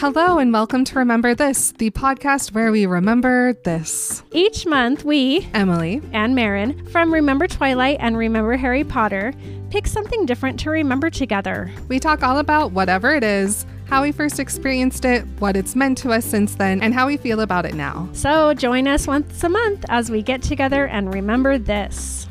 Hello, and welcome to Remember This, the podcast where we remember this. Each month, we, Emily, and Marin, from Remember Twilight and Remember Harry Potter, pick something different to remember together. we talk all about whatever it is, how we first experienced it, what it's meant to us since then, and how we feel about it now. So join us once a month as we get together and remember this.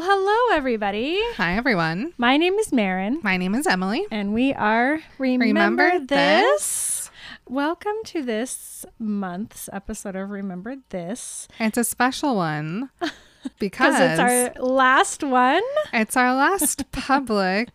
Well, hello, everybody. Hi, everyone. My name is Marin, My name is Emily. and we are Remember, Remember this? Welcome to this month's episode of Remember This. It's a special one because Because it's our last one. it's our last public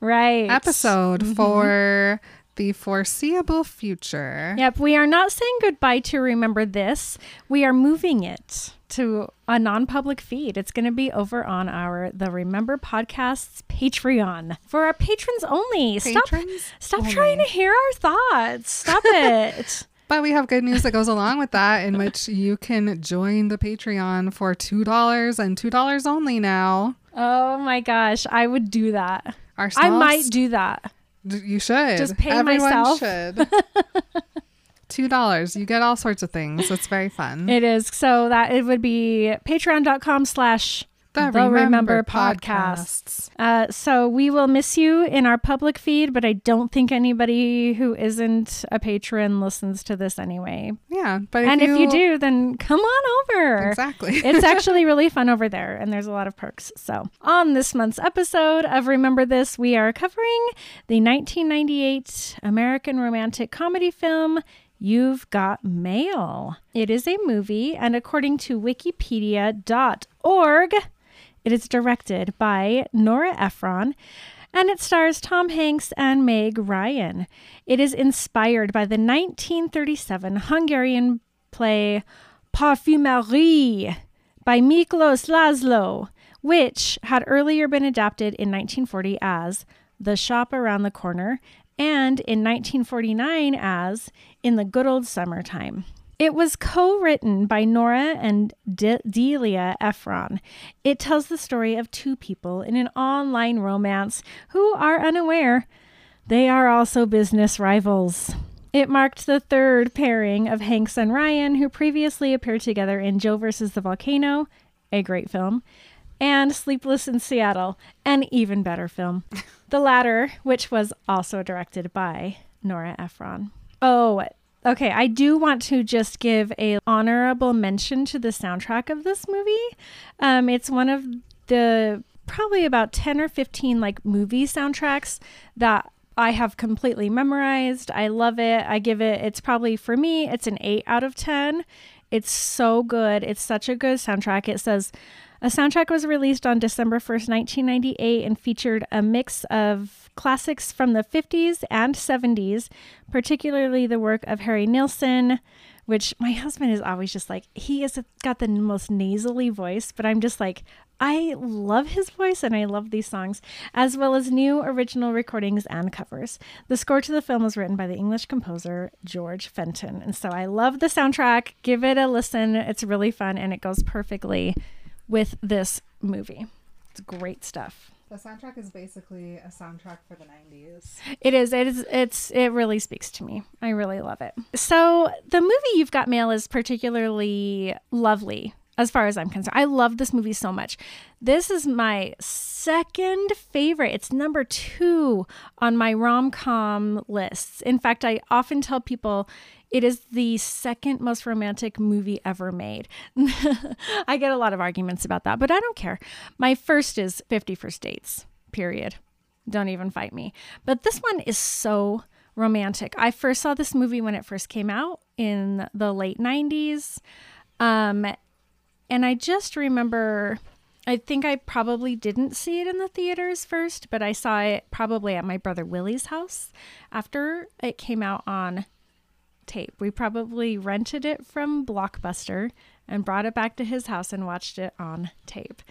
Right. episode Mm-hmm. for the foreseeable future. Yep, we are not saying goodbye to Remember This. We are moving it to a non-public feed. It's going to be over on our the Remember Podcasts Patreon for our patrons only. Stop Patrons stop only. trying to hear our thoughts. Stop it. But we have good news that goes along with that, in which you can join the Patreon for $2 and $2 only now. oh my gosh, I would do that. Our I might do that. You should. Just pay Everyone myself. should. Two dollars. You get all sorts of things. It's very fun. It is. So that it would be patreon.com slash the, The Remember, Remember podcasts. Uh, so we will miss you in our public feed, but I don't think anybody who isn't a patron listens to this anyway. Yeah, but and if you do, then come on over. exactly. it's actually really fun over there, and there's a lot of perks. So, on this month's episode of Remember This, we are covering the 1998 American romantic comedy film. You've Got Mail. It is a movie, and according to Wikipedia.org, it is directed by Nora Ephron and it stars Tom Hanks and Meg Ryan. It is inspired by the 1937 Hungarian play Parfumerie by Miklos Laszlo, which had earlier been adapted in 1940 as The Shop Around the Corner and in 1949 as In the Good Old Summertime. It was co written by Nora and De- Delia Ephron. It tells the story of two people in an online romance who are unaware they are also business rivals. It marked the third pairing of Hanks and Ryan, who previously appeared together in Joe versus the Volcano, a great film, and Sleepless in Seattle, an even better film. the latter, which was also directed by Nora Ephron. Oh, okay. I do want to just give a honorable mention to the soundtrack of this movie. Um, it's one of the probably about 10 or 15 like movie soundtracks that I have completely memorized. I love it. I give it, it's probably for me, it's an 8 out of 10. It's so good. It's such a good soundtrack. It says a soundtrack was released on December 1st, 1998, and featured a mix of classics from the 50s and 70s, particularly the work of Harry Nilsson, which my husband is always just like, he has got the most nasally voice, but I'm just like, I love his voice and I love these songs, as well as new original recordings and covers. The score to the film was written by the English composer George Fenton. And so I love the soundtrack. Give it a listen. It's really fun and it goes perfectly with this movie. It's great stuff. The soundtrack is basically a soundtrack for the 90s. It is. It is. It's. It really speaks to me. I really love it. So the movie You've Got Mail is particularly lovely as far as I'm concerned. I love this movie so much. This is my second favorite. It's number two on my rom com lists. In fact, I often tell people it is the second most romantic movie ever made. I get a lot of arguments about that, but I don't care. My first is 50 First Dates, period. Don't even fight me. But this one is so romantic. I first saw this movie when it first came out in the late 90s. Um, and I just remember, I think I probably didn't see it in the theaters first, but I saw it probably at my brother Willie's house after it came out on tape. We probably rented it from Blockbuster and brought it back to his house and watched it on tape.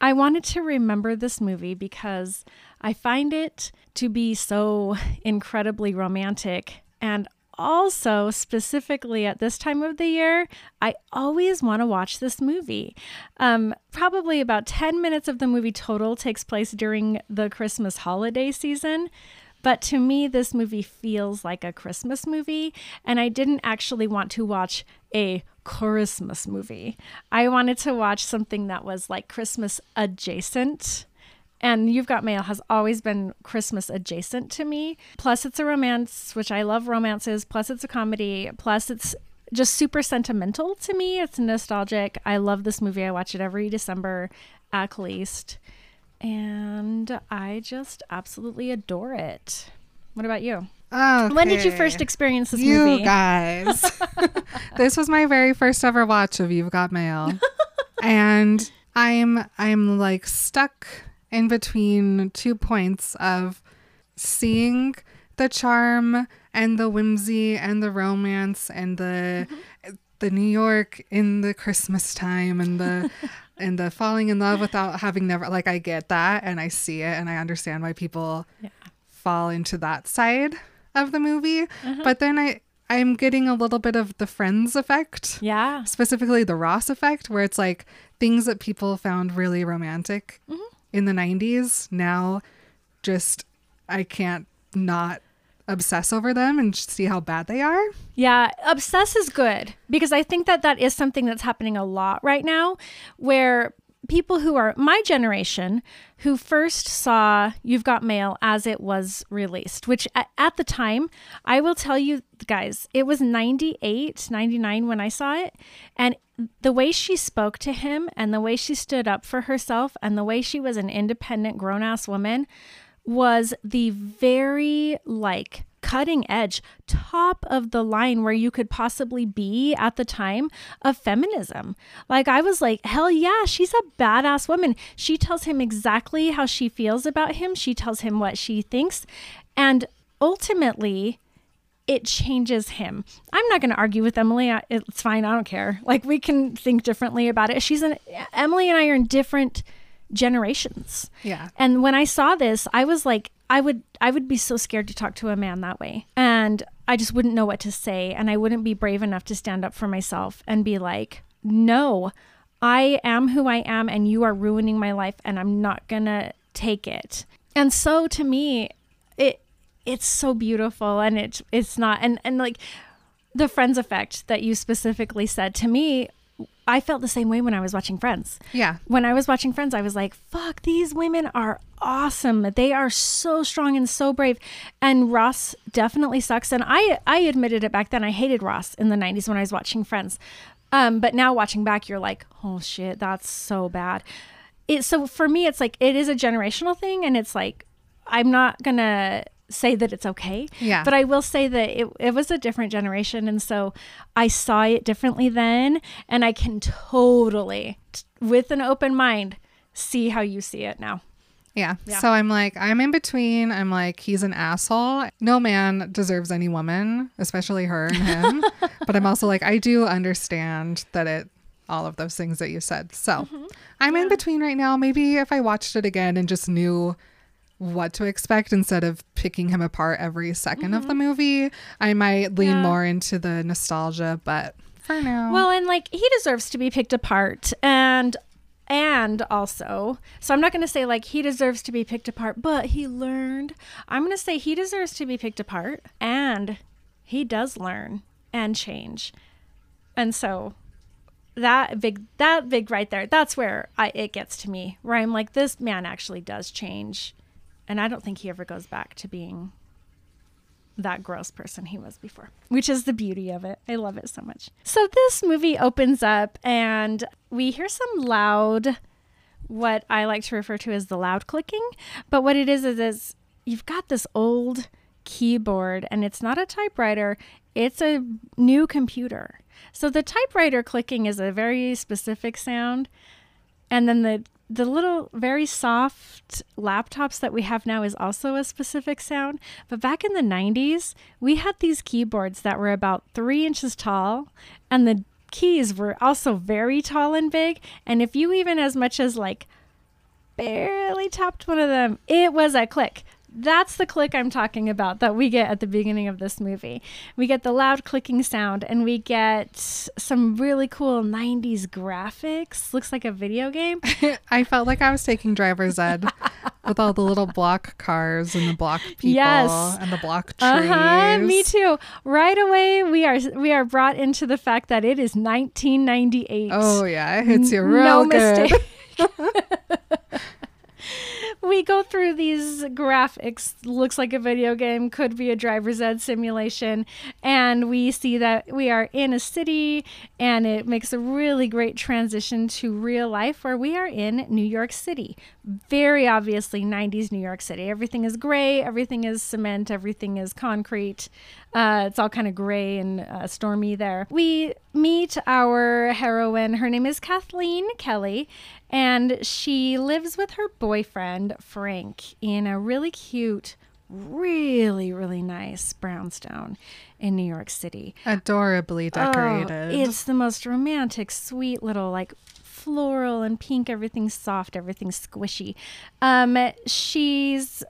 I wanted to remember this movie because I find it to be so incredibly romantic and also, specifically at this time of the year, I always want to watch this movie. Um, probably about 10 minutes of the movie total takes place during the Christmas holiday season. But to me, this movie feels like a Christmas movie, and I didn't actually want to watch a Christmas movie. I wanted to watch something that was like Christmas adjacent. And You've Got Mail has always been Christmas adjacent to me. Plus, it's a romance, which I love romances. Plus, it's a comedy. Plus, it's just super sentimental to me. It's nostalgic. I love this movie. I watch it every December at least. And I just absolutely adore it. What about you? Okay. When did you first experience this you movie? guys. this was my very first ever watch of You've Got Mail. and I'm I'm like stuck in between two points of seeing the charm and the whimsy and the romance and the mm-hmm. the New York in the Christmas time and the and the falling in love without having never like I get that and I see it and I understand why people Yeah. fall into that side of the movie. Uh-huh. But then I I'm getting a little bit of the friends effect Yeah. specifically the Ross effect, where it's like things that people found really romantic mm-hmm. in the 90s now just I can't not obsess over them and see how bad they are. Yeah, obsess is good because I think that that is something that's happening a lot right now where people who are my generation who first saw You've Got Mail as it was released, which at, at the time, I will tell you guys, it was 98, 99 when I saw it. And the way she spoke to him and the way she stood up for herself and the way she was an independent grown ass woman was the very like cutting edge, top of the line where you could possibly be at the time of feminism. Like, I was like, hell yeah, she's a badass woman. She tells him exactly how she feels about him, she tells him what she thinks. And ultimately, it changes him. I'm not going to argue with Emily. It's fine. I don't care. Like we can think differently about it. She's an Emily and I are in different generations. Yeah. And when I saw this, I was like, I would I would be so scared to talk to a man that way. And I just wouldn't know what to say and I wouldn't be brave enough to stand up for myself and be like, "No, I am who I am and you are ruining my life and I'm not going to take it." And so to me, it it's so beautiful and it it's not and and like the friends effect that you specifically said to me I felt the same way when I was watching Friends. Yeah. When I was watching Friends, I was like, fuck, these women are awesome. They are so strong and so brave. And Ross definitely sucks. And I, I admitted it back then. I hated Ross in the 90s when I was watching Friends. Um, but now watching back, you're like, oh shit, that's so bad. It, so for me, it's like, it is a generational thing. And it's like, I'm not going to say that it's okay. Yeah. But I will say that it, it was a different generation. And so I saw it differently then. And I can totally, t- with an open mind, see how you see it now. Yeah. Yeah. So I'm like, I'm in between. I'm like, he's an asshole. No man deserves any woman, especially her and him. but I'm also like, I do understand that it, all of those things that you said. So mm-hmm. I'm in between right now. Maybe if I watched it again and just knew what to expect instead of picking him apart every 2nd of the mm-hmm. movie, I might lean Yeah. more into the nostalgia. But for now, Well, and like he deserves to be picked apart. And and also, so I'm not going to say like he deserves to be picked apart, but he learned. I'm going to say he deserves to be picked apart and he does learn and change. And so that big that big right there, that's where I it gets to me. Where I'm like this man actually does change. And I don't think he ever goes back to being that gross person he was before, which is the beauty of it. I love it so much. So this movie opens up and we hear some loud, what I like to refer to as the loud clicking. But what it is is, is you've got this old keyboard and it's not a typewriter, it's a new computer. So the typewriter clicking is a very specific sound. And then the the little very soft laptops that we have now is also a specific sound. But back in the 90s, we had these keyboards that were about three inches tall, and the keys were also very tall and big. And if you even as much as like barely tapped one of them, it was a click. That's the click I'm talking about that we get at the beginning of this movie. We get the loud clicking sound and we get some really cool 90s graphics. Looks like a video game. I felt like I was taking driver's ed with all the little block cars and the block people Yes. and the block trees. Uh-huh, me too. Right away we are we are brought into the fact that it is 1998. Oh yeah, it hits you real no good. mistake. we go through these graphics looks like a video game could be a driver's ed simulation and we see that we are in a city and it makes a really great transition to real life where we are in new york city very obviously 90s new york city everything is gray everything is cement everything is concrete uh, it's all kind of gray and uh, stormy there. We meet our heroine. Her name is Kathleen Kelly, and she lives with her boyfriend, Frank, in a really cute, really, really nice brownstone in New York City. Adorably decorated. Oh, it's the most romantic, sweet little, like, floral and pink. Everything's soft, everything's squishy. Um, she's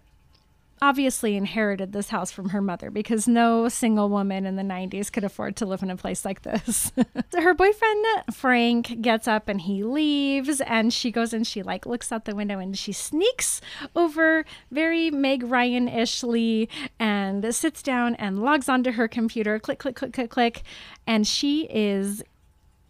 obviously inherited this house from her mother because no single woman in the 90s could afford to live in a place like this. so her boyfriend Frank gets up and he leaves and she goes and she like looks out the window and she sneaks over very Meg Ryan-ishly and sits down and logs onto her computer click click click click click and she is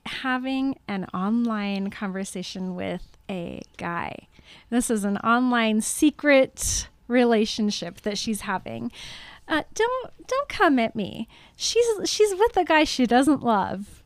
having an online conversation with a guy. This is an online secret relationship that she's having. Uh, don't don't come at me. She's she's with a guy she doesn't love.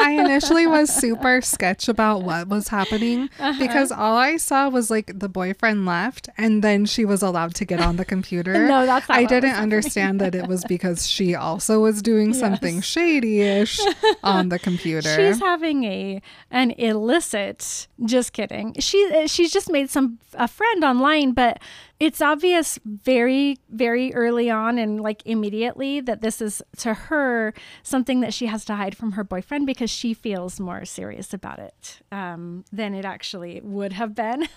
I initially was super sketch about what was happening Uh-huh. because all I saw was like the boyfriend left and then she was allowed to get on the computer. No, that's I didn't understand that it was because she also was doing something Yes. shady-ish on the computer. She's having a an illicit. Just kidding. She uh, she's just made some a friend online, but it's obvious very very early on and like immediately that this is to her something that she has to hide from her boyfriend because she feels more serious about it um, than it actually would have been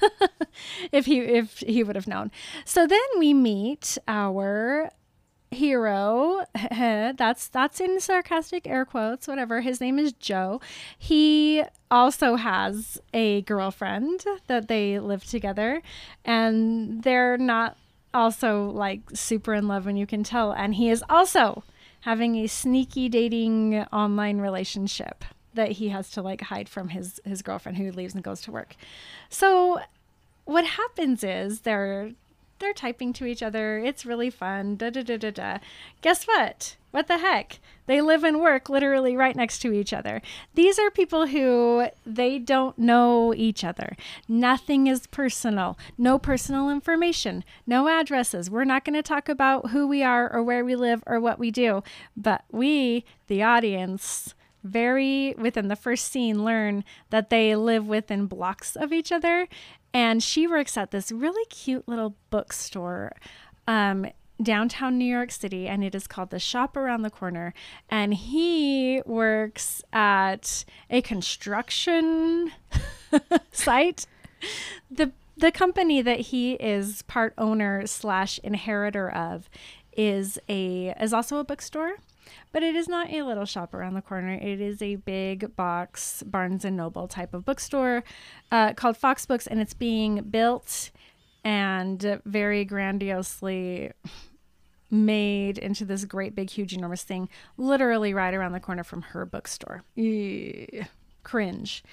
if he if he would have known. So then we meet our hero. That's that's in sarcastic air quotes whatever. His name is joe. He also has a girlfriend that they live together and they're not also like super in love and you can tell. And he is also having a sneaky dating online relationship that he has to like hide from his his girlfriend who leaves and goes to work. So what happens is they're they're typing to each other. It's really fun. Da da da da da. Guess what? What the heck? They live and work literally right next to each other. These are people who they don't know each other. Nothing is personal. No personal information. No addresses. We're not going to talk about who we are or where we live or what we do. But we, the audience, very within the first scene learn that they live within blocks of each other and she works at this really cute little bookstore um, downtown New York City, and it is called the Shop Around the Corner. And he works at a construction site. the The company that he is part owner slash inheritor of is a is also a bookstore. But it is not a little shop around the corner. It is a big box Barnes and Noble type of bookstore uh, called Fox Books, and it's being built and very grandiosely made into this great, big, huge, enormous thing, literally right around the corner from her bookstore. Ew. Cringe.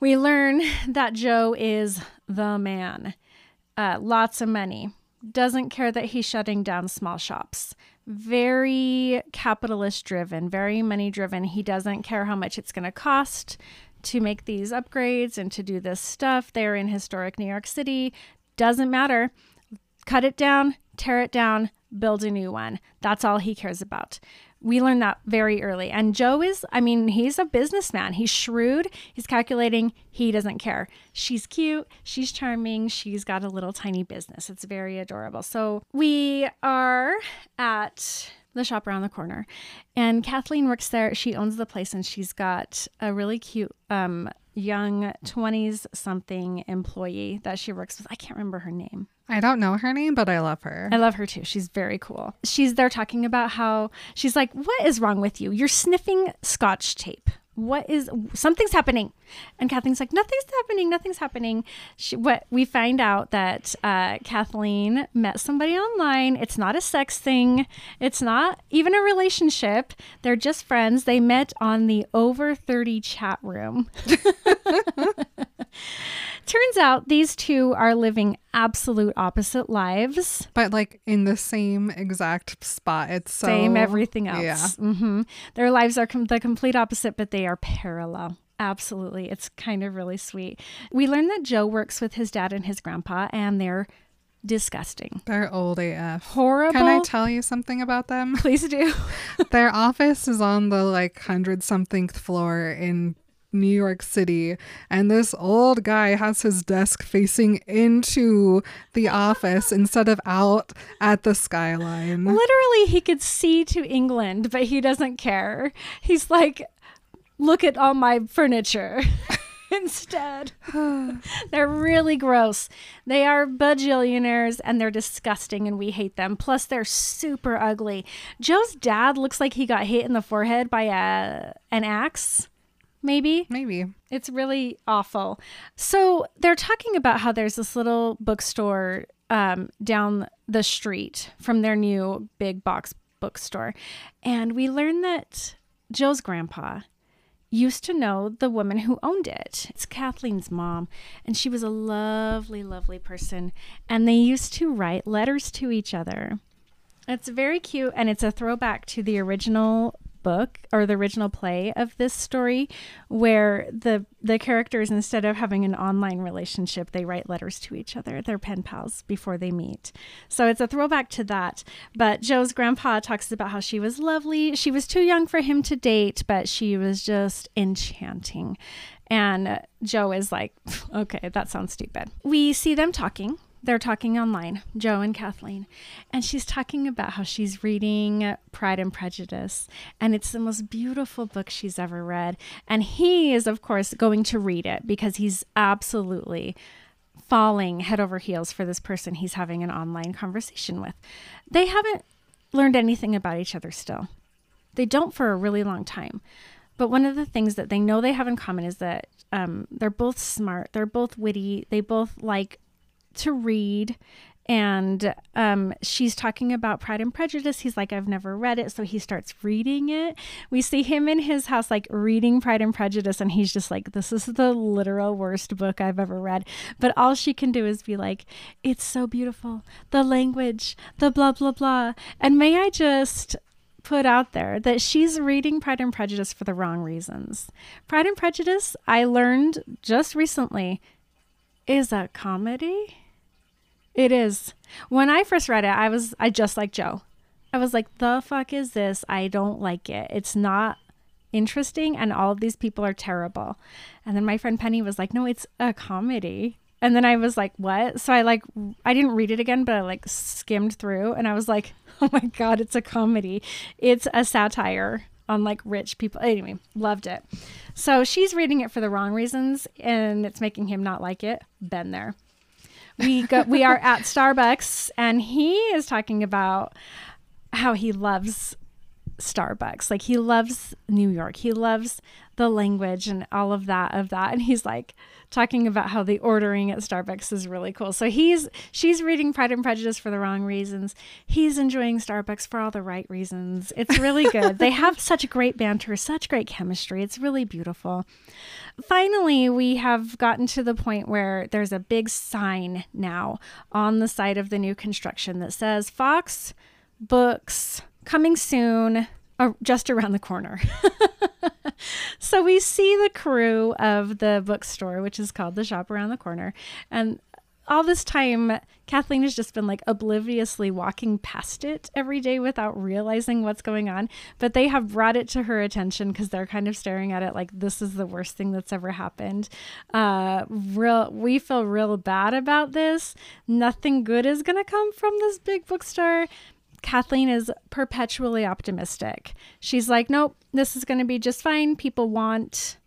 We learn that Joe is the man. Uh, lots of money. Doesn't care that he's shutting down small shops. Very capitalist driven, very money driven. He doesn't care how much it's going to cost to make these upgrades and to do this stuff. They're in historic New York City. Doesn't matter. Cut it down, tear it down, build a new one. That's all he cares about. We learned that very early. And Joe is, I mean, he's a businessman. He's shrewd. He's calculating. He doesn't care. She's cute. She's charming. She's got a little tiny business. It's very adorable. So we are at the shop around the corner and Kathleen works there. She owns the place and she's got a really cute um, young 20s something employee that she works with. I can't remember her name. I don't know her name, but I love her. I love her too. She's very cool. She's there talking about how she's like, What is wrong with you? You're sniffing scotch tape. What is something's happening? And Kathleen's like, Nothing's happening. Nothing's happening. She, what we find out that uh, Kathleen met somebody online. It's not a sex thing, it's not even a relationship. They're just friends. They met on the over 30 chat room. Turns out these two are living absolute opposite lives. But like in the same exact spot. It's so, Same everything else. Yeah. hmm Their lives are com- the complete opposite, but they are parallel. Absolutely. It's kind of really sweet. We learn that Joe works with his dad and his grandpa, and they're disgusting. They're old AF. Horrible. Can I tell you something about them? Please do. Their office is on the like hundred something floor in New York City, and this old guy has his desk facing into the office instead of out at the skyline. Literally, he could see to England, but he doesn't care. He's like, look at all my furniture. Instead, they're really gross. They are bajillionaires and they're disgusting and we hate them. Plus, they're super ugly. Joe's dad looks like he got hit in the forehead by a an axe, maybe. Maybe. It's really awful. So they're talking about how there's this little bookstore um, down the street from their new big box bookstore. And we learn that Joe's grandpa used to know the woman who owned it. It's Kathleen's mom, and she was a lovely, lovely person. And they used to write letters to each other. It's very cute, and it's a throwback to the original book or the original play of this story where the the characters instead of having an online relationship they write letters to each other. They're pen pals before they meet. So it's a throwback to that. But joe's grandpa talks about how she was lovely. She was too young for him to date but she was just enchanting. And joe is like okay that sounds stupid. We see them talking they're talking online, Joe and Kathleen, and she's talking about how she's reading Pride and Prejudice, and it's the most beautiful book she's ever read. And he is, of course, going to read it because he's absolutely falling head over heels for this person he's having an online conversation with. They haven't learned anything about each other still, they don't for a really long time. But one of the things that they know they have in common is that um, they're both smart, they're both witty, they both like to read and um, she's talking about Pride and Prejudice. He's like, I've never read it. So he starts reading it. We see him in his house, like reading Pride and Prejudice. And he's just like, this is the literal worst book I've ever read. But all she can do is be like, it's so beautiful. The language, the blah, blah, blah. And may I just put out there that she's reading Pride and Prejudice for the wrong reasons. Pride and Prejudice, I learned just recently, is a comedy. It is. When I first read it, I was I just like Joe. I was like, "The fuck is this? I don't like it. It's not interesting and all of these people are terrible." And then my friend Penny was like, "No, it's a comedy." And then I was like, "What?" So I like I didn't read it again, but I like skimmed through and I was like, "Oh my god, it's a comedy. It's a satire on like rich people." Anyway, loved it. So she's reading it for the wrong reasons and it's making him not like it. Been there we go we are at Starbucks and he is talking about how he loves Starbucks. Like he loves New York. He loves the language and all of that of that. And he's like talking about how the ordering at Starbucks is really cool. So he's she's reading Pride and Prejudice for the wrong reasons. He's enjoying Starbucks for all the right reasons. It's really good. they have such great banter, such great chemistry. It's really beautiful. Finally, we have gotten to the point where there's a big sign now on the side of the new construction that says Fox Books coming soon, uh, just around the corner. so we see the crew of the bookstore, which is called the Shop Around the Corner, and all this time, Kathleen has just been like obliviously walking past it every day without realizing what's going on. But they have brought it to her attention because they're kind of staring at it like this is the worst thing that's ever happened. Uh, real, we feel real bad about this. Nothing good is gonna come from this big bookstore. Kathleen is perpetually optimistic. She's like, nope, this is going to be just fine. People want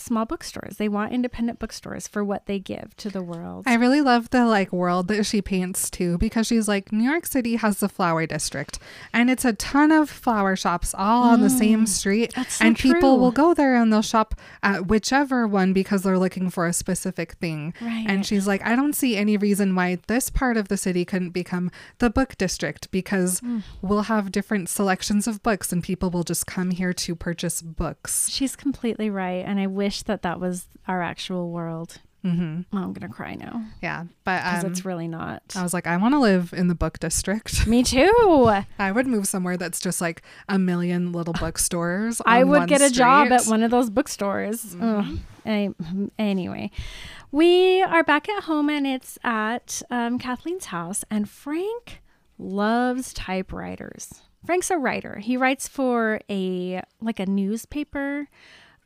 small bookstores. They want independent bookstores for what they give to the world. I really love the like world that she paints too because she's like New York City has the flower district and it's a ton of flower shops all on the same street That's so and people will go there and they'll shop at whichever one because they're looking for a specific thing. Right. And she's like I don't see any reason why this part of the city couldn't become the book district because Mm. we'll have different selections of books and people will just come here to purchase books. She's completely right, and I wish that that was our actual world. Mhm. Oh, I'm gonna cry now Yeah, but because um, it's really not. I was like I want to live in the book district. Me too. I would move somewhere that's just like a million little bookstores. I would get a job at one of those bookstores. Mm-hmm. Ugh. Anyway, we are back at home and it's at um, Kathleen's house, and Frank loves typewriters. Frank's a writer. He writes for a like a newspaper,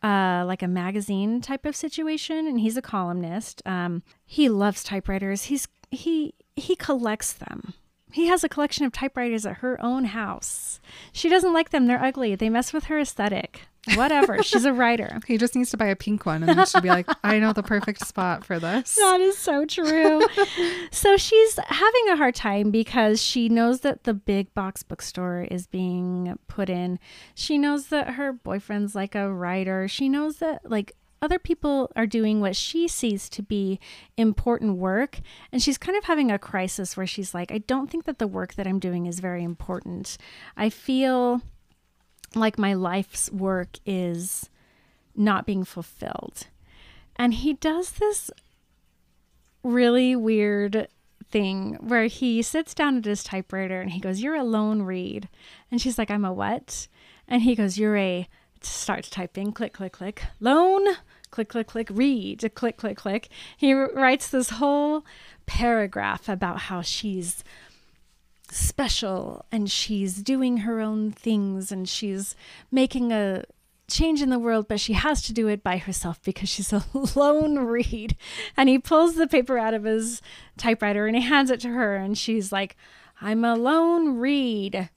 uh, like a magazine type of situation, and he's a columnist. Um, he loves typewriters. He's he he collects them. He has a collection of typewriters at her own house. She doesn't like them. They're ugly. They mess with her aesthetic. Whatever. She's a writer. He just needs to buy a pink one, and then she'll be like, "I know the perfect spot for this." That is so true. so she's having a hard time because she knows that the big box bookstore is being put in. She knows that her boyfriend's like a writer. She knows that like other people are doing what she sees to be important work. And she's kind of having a crisis where she's like, I don't think that the work that I'm doing is very important. I feel like my life's work is not being fulfilled. And he does this really weird thing where he sits down at his typewriter and he goes, You're a lone reed. And she's like, I'm a what? And he goes, You're a starts typing, click, click, click, lone, click, click, click, reed, click, click, click. He writes this whole paragraph about how she's special and she's doing her own things and she's making a change in the world, but she has to do it by herself because she's a lone reed. And he pulls the paper out of his typewriter and he hands it to her, and she's like, I'm a lone reed.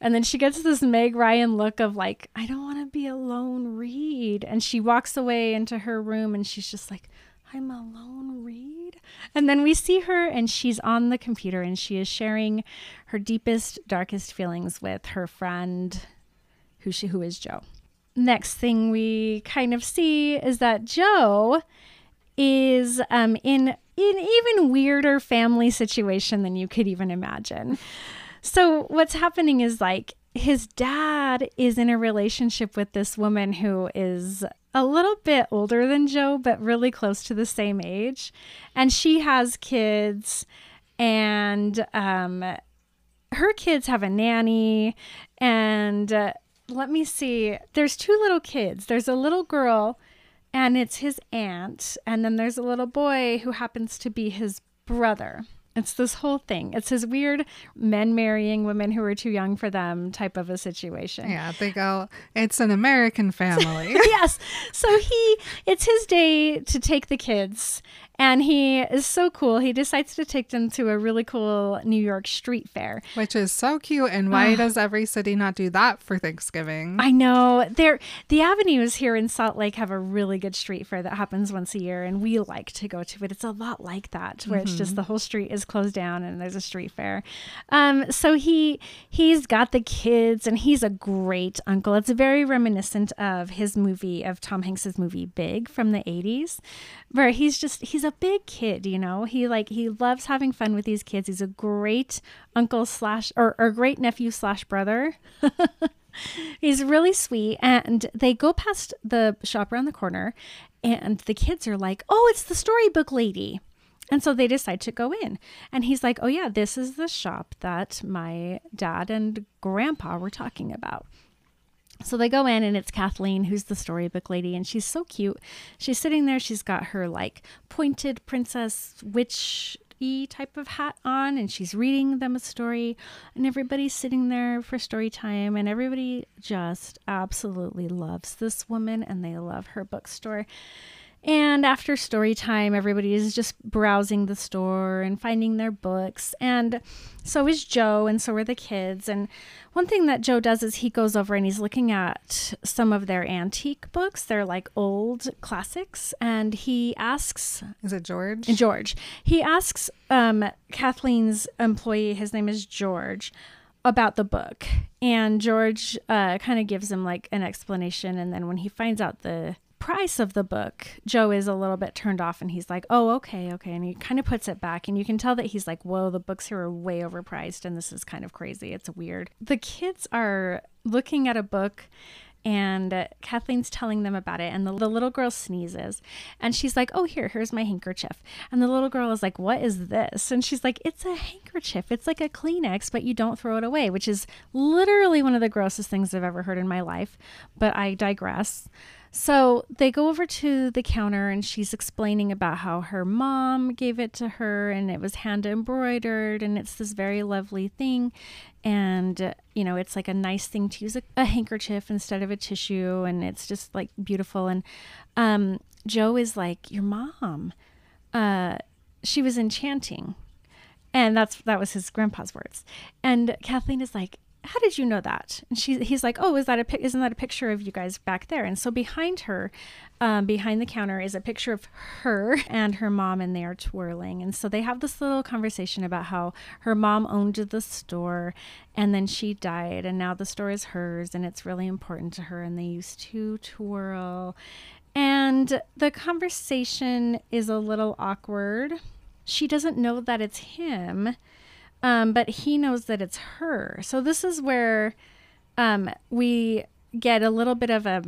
And then she gets this Meg Ryan look of like, I don't want to be a lone reed. And she walks away into her room and she's just like, I'm a lone reed. And then we see her and she's on the computer and she is sharing her deepest, darkest feelings with her friend who she who is Joe. Next thing we kind of see is that Joe is um, in an even weirder family situation than you could even imagine. So what's happening is like his dad is in a relationship with this woman who is a little bit older than Joe, but really close to the same age. And she has kids, and um, her kids have a nanny. And uh, let me see, there's two little kids. There's a little girl, and it's his aunt. And then there's a little boy who happens to be his brother. It's this whole thing. It's his weird men marrying women who are too young for them type of a situation. Yeah, they go. It's an American family. yes. So he, it's his day to take the kids, and he is so cool. He decides to take them to a really cool New York street fair. which is so cute. And why does every city not do that for Thanksgiving? I know there the avenues here in Salt Lake have a really good street fair that happens once a year and we like to go to it. It's a lot like that where it's just the whole street is closed down and there's a street fair. Um so he he's got the kids and he's a great uncle. It's very reminiscent of his movie of Tom Hanks's movie Big from the 80s where he's just he's a big kid, you know. He like he loves having fun with these kids. He's a great uncle slash or, or great nephew slash brother. He's really sweet. And they go past the shop around the corner, and the kids are like, Oh, it's the storybook lady. And so they decide to go in. And he's like, Oh, yeah, this is the shop that my dad and grandpa were talking about. So they go in, and it's Kathleen, who's the storybook lady, and she's so cute. She's sitting there, she's got her like pointed princess witch type of hat on, and she's reading them a story, and everybody's sitting there for story time, and everybody just absolutely loves this woman, and they love her bookstore. And after story time, everybody is just browsing the store and finding their books. And so is Joe, and so are the kids. And one thing that Joe does is he goes over and he's looking at some of their antique books. They're like old classics. And he asks Is it George? George. He asks um, Kathleen's employee, his name is George, about the book. And George uh, kind of gives him like an explanation. And then when he finds out the price of the book, Joe is a little bit turned off and he's like, oh, okay, okay. And he kind of puts it back. And you can tell that he's like, whoa, the books here are way overpriced and this is kind of crazy. It's weird. The kids are looking at a book and Kathleen's telling them about it, and the, the, little girl sneezes, and she's like, "Oh, here, here's my handkerchief." And the little girl is like, "What is this?" And she's like, "It's a handkerchief. It's like a Kleenex, but you don't throw it away," which is literally one of the grossest things I've ever heard in my life. But I digress. So they go over to the counter and she's explaining about how her mom gave it to her and it was hand embroidered and it's this very lovely thing. And, you know, it's like a nice thing to use a, a, handkerchief instead of a tissue and it's just like beautiful. And um, Joe is like, Your mom, uh, she was enchanting. And that's that was his grandpa's words. And Kathleen is like, how did you know that? And she, he's like, oh, is that a, pic- isn't that a picture of you guys back there? And so behind her, um, behind the counter is a picture of her and her mom and they are twirling. And so they have this little conversation about how her mom owned the store and then she died and now the store is hers and it's really important to her. And they used to twirl. And the conversation is a little awkward. She doesn't know that it's him um, but he knows that it's her. So this is where um, we get a little bit of a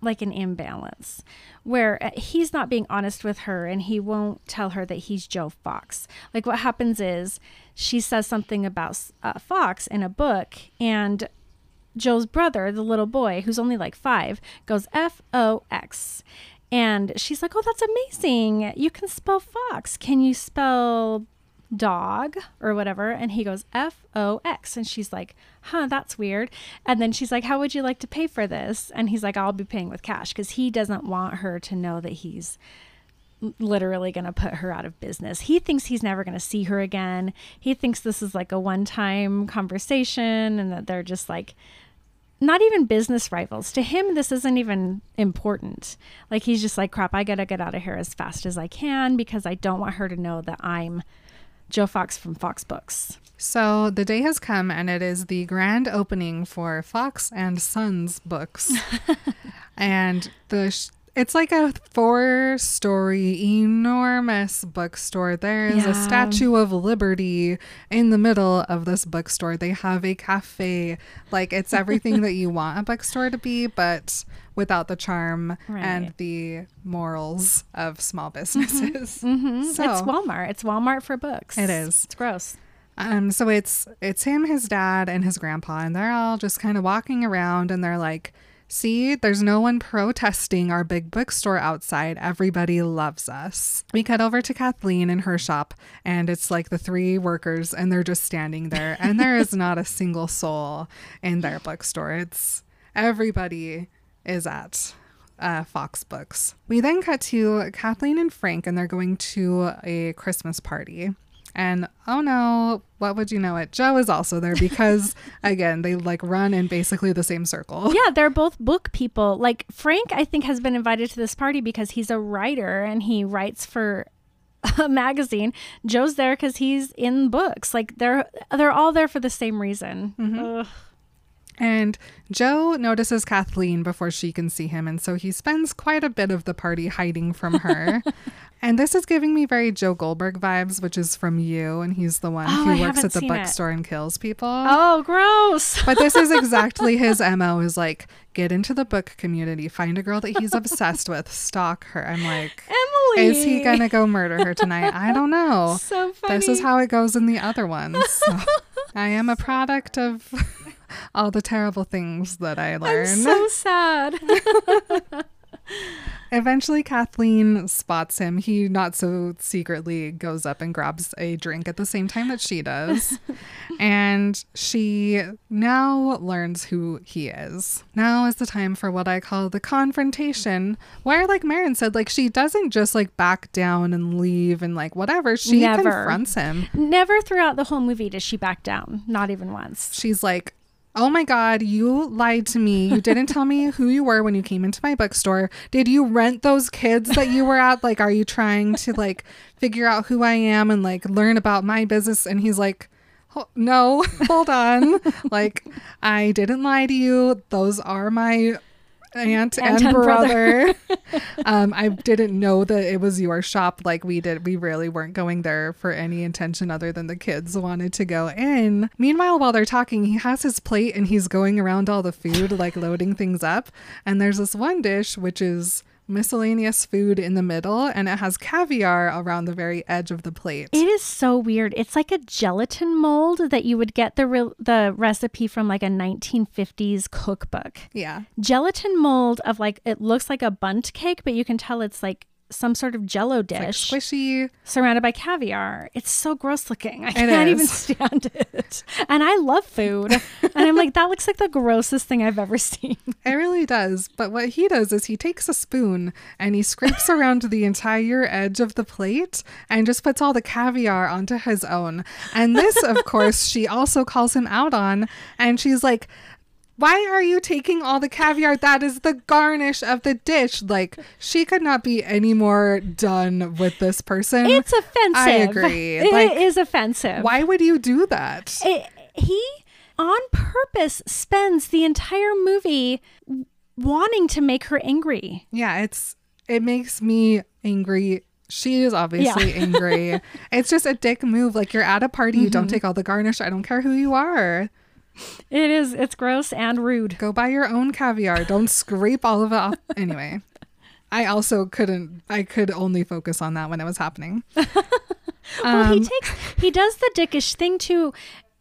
like an imbalance where uh, he's not being honest with her and he won't tell her that he's Joe Fox. Like what happens is she says something about uh, Fox in a book and Joe's brother, the little boy who's only like 5, goes F O X. And she's like, "Oh, that's amazing. You can spell Fox. Can you spell dog or whatever. And he goes, F O X. And she's like, huh, that's weird. And then she's like, how would you like to pay for this? And he's like, I'll be paying with cash because he doesn't want her to know that he's literally going to put her out of business. He thinks he's never going to see her again. He thinks this is like a one time conversation and that they're just like, not even business rivals. To him, this isn't even important. Like, he's just like, crap, I gotta get out of here as fast as I can because I don't want her to know that I'm Joe Fox from Fox Books. So the day has come and it is the grand opening for Fox and Sons books. and the sh- it's like a four story enormous bookstore. There is yeah. a statue of liberty in the middle of this bookstore. They have a cafe. Like it's everything that you want a bookstore to be, but without the charm right. and the morals of small mm-hmm. businesses. Mm-hmm. Mm-hmm. So, it's Walmart. It's Walmart for books. It is. It's gross. Um, so it's it's him, his dad, and his grandpa, and they're all just kind of walking around, and they're like, "See, there's no one protesting our big bookstore outside. Everybody loves us." We cut over to Kathleen in her shop, and it's like the three workers, and they're just standing there, and there is not a single soul in their bookstore. It's everybody is at uh, Fox Books. We then cut to Kathleen and Frank, and they're going to a Christmas party. And oh no, what would you know it? Joe is also there because, again, they like run in basically the same circle. Yeah, they're both book people. Like Frank, I think, has been invited to this party because he's a writer and he writes for a magazine. Joe's there because he's in books. Like they're they're all there for the same reason. Mm-hmm. And Joe notices Kathleen before she can see him, and so he spends quite a bit of the party hiding from her. and this is giving me very Joe Goldberg vibes, which is from you, and he's the one oh, who I works at the bookstore and kills people. Oh, gross. but this is exactly his MO is like, get into the book community, find a girl that he's obsessed with, stalk her. I'm like, Emily. Is he gonna go murder her tonight? I don't know. So funny. This is how it goes in the other ones. So I am a product of all the terrible things that I learned. I'm so sad. Eventually, Kathleen spots him. He not so secretly goes up and grabs a drink at the same time that she does. and she now learns who he is. Now is the time for what I call the confrontation, where, like Marin said, like she doesn't just like back down and leave and like whatever. She Never. confronts him. Never throughout the whole movie does she back down. Not even once. She's like, Oh my God, you lied to me. You didn't tell me who you were when you came into my bookstore. Did you rent those kids that you were at? Like, are you trying to like figure out who I am and like learn about my business? And he's like, "Ho- No, hold on. like, I didn't lie to you. Those are my aunt and, and brother. um, I didn't know that it was your shop like we did. We really weren't going there for any intention other than the kids wanted to go in. Meanwhile, while they're talking, he has his plate and he's going around all the food, like loading things up. And there's this one dish, which is miscellaneous food in the middle, and it has caviar around the very edge of the plate. It is so weird. It's like a gelatin mold that you would get the re- the recipe from like a 1950s cookbook. yeah. Gelatin mold of like it looks like a Bundt cake, but you can tell it's like some sort of jello Like dish squishy. surrounded by caviar. It's so gross looking. I can't even stand it. And I love food. and I'm like, that looks like the grossest thing I've ever seen. It really does. But what he does is he takes a spoon and he scrapes around the entire edge of the plate and just puts all the caviar onto his own. And this, of course, she also calls him out on. And she's like, why are you taking all the caviar? That is the garnish of the dish. Like, she could not be any more done with this person. It's offensive. I agree. It Like, is offensive. Why would you do that? it, he on purpose spends the entire movie wanting to make her angry. Yeah, it's it makes me angry. She is obviously Yeah. angry. It's just a dick move. Like you're at a party, you Mm-hmm. don't take all the garnish. I don't care who you are. It is it's gross and rude. Go buy your own caviar. Don't scrape all of it off. Anyway, I also couldn't. I could only focus on that when it was happening. well, he Um, takes he does the dickish thing too.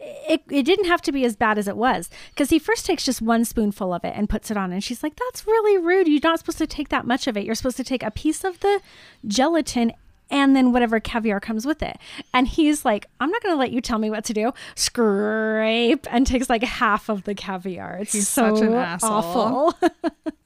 It, it didn't have to be as bad as it was because he first takes just one spoonful of it and puts it on and she's like that's really rude you're not supposed to take that much of it you're supposed to take a piece of the gelatin and then whatever caviar comes with it. And he's like i'm not going to let you tell me what to do. Scrape and takes like half of the caviar. It's He's so such an asshole. awful.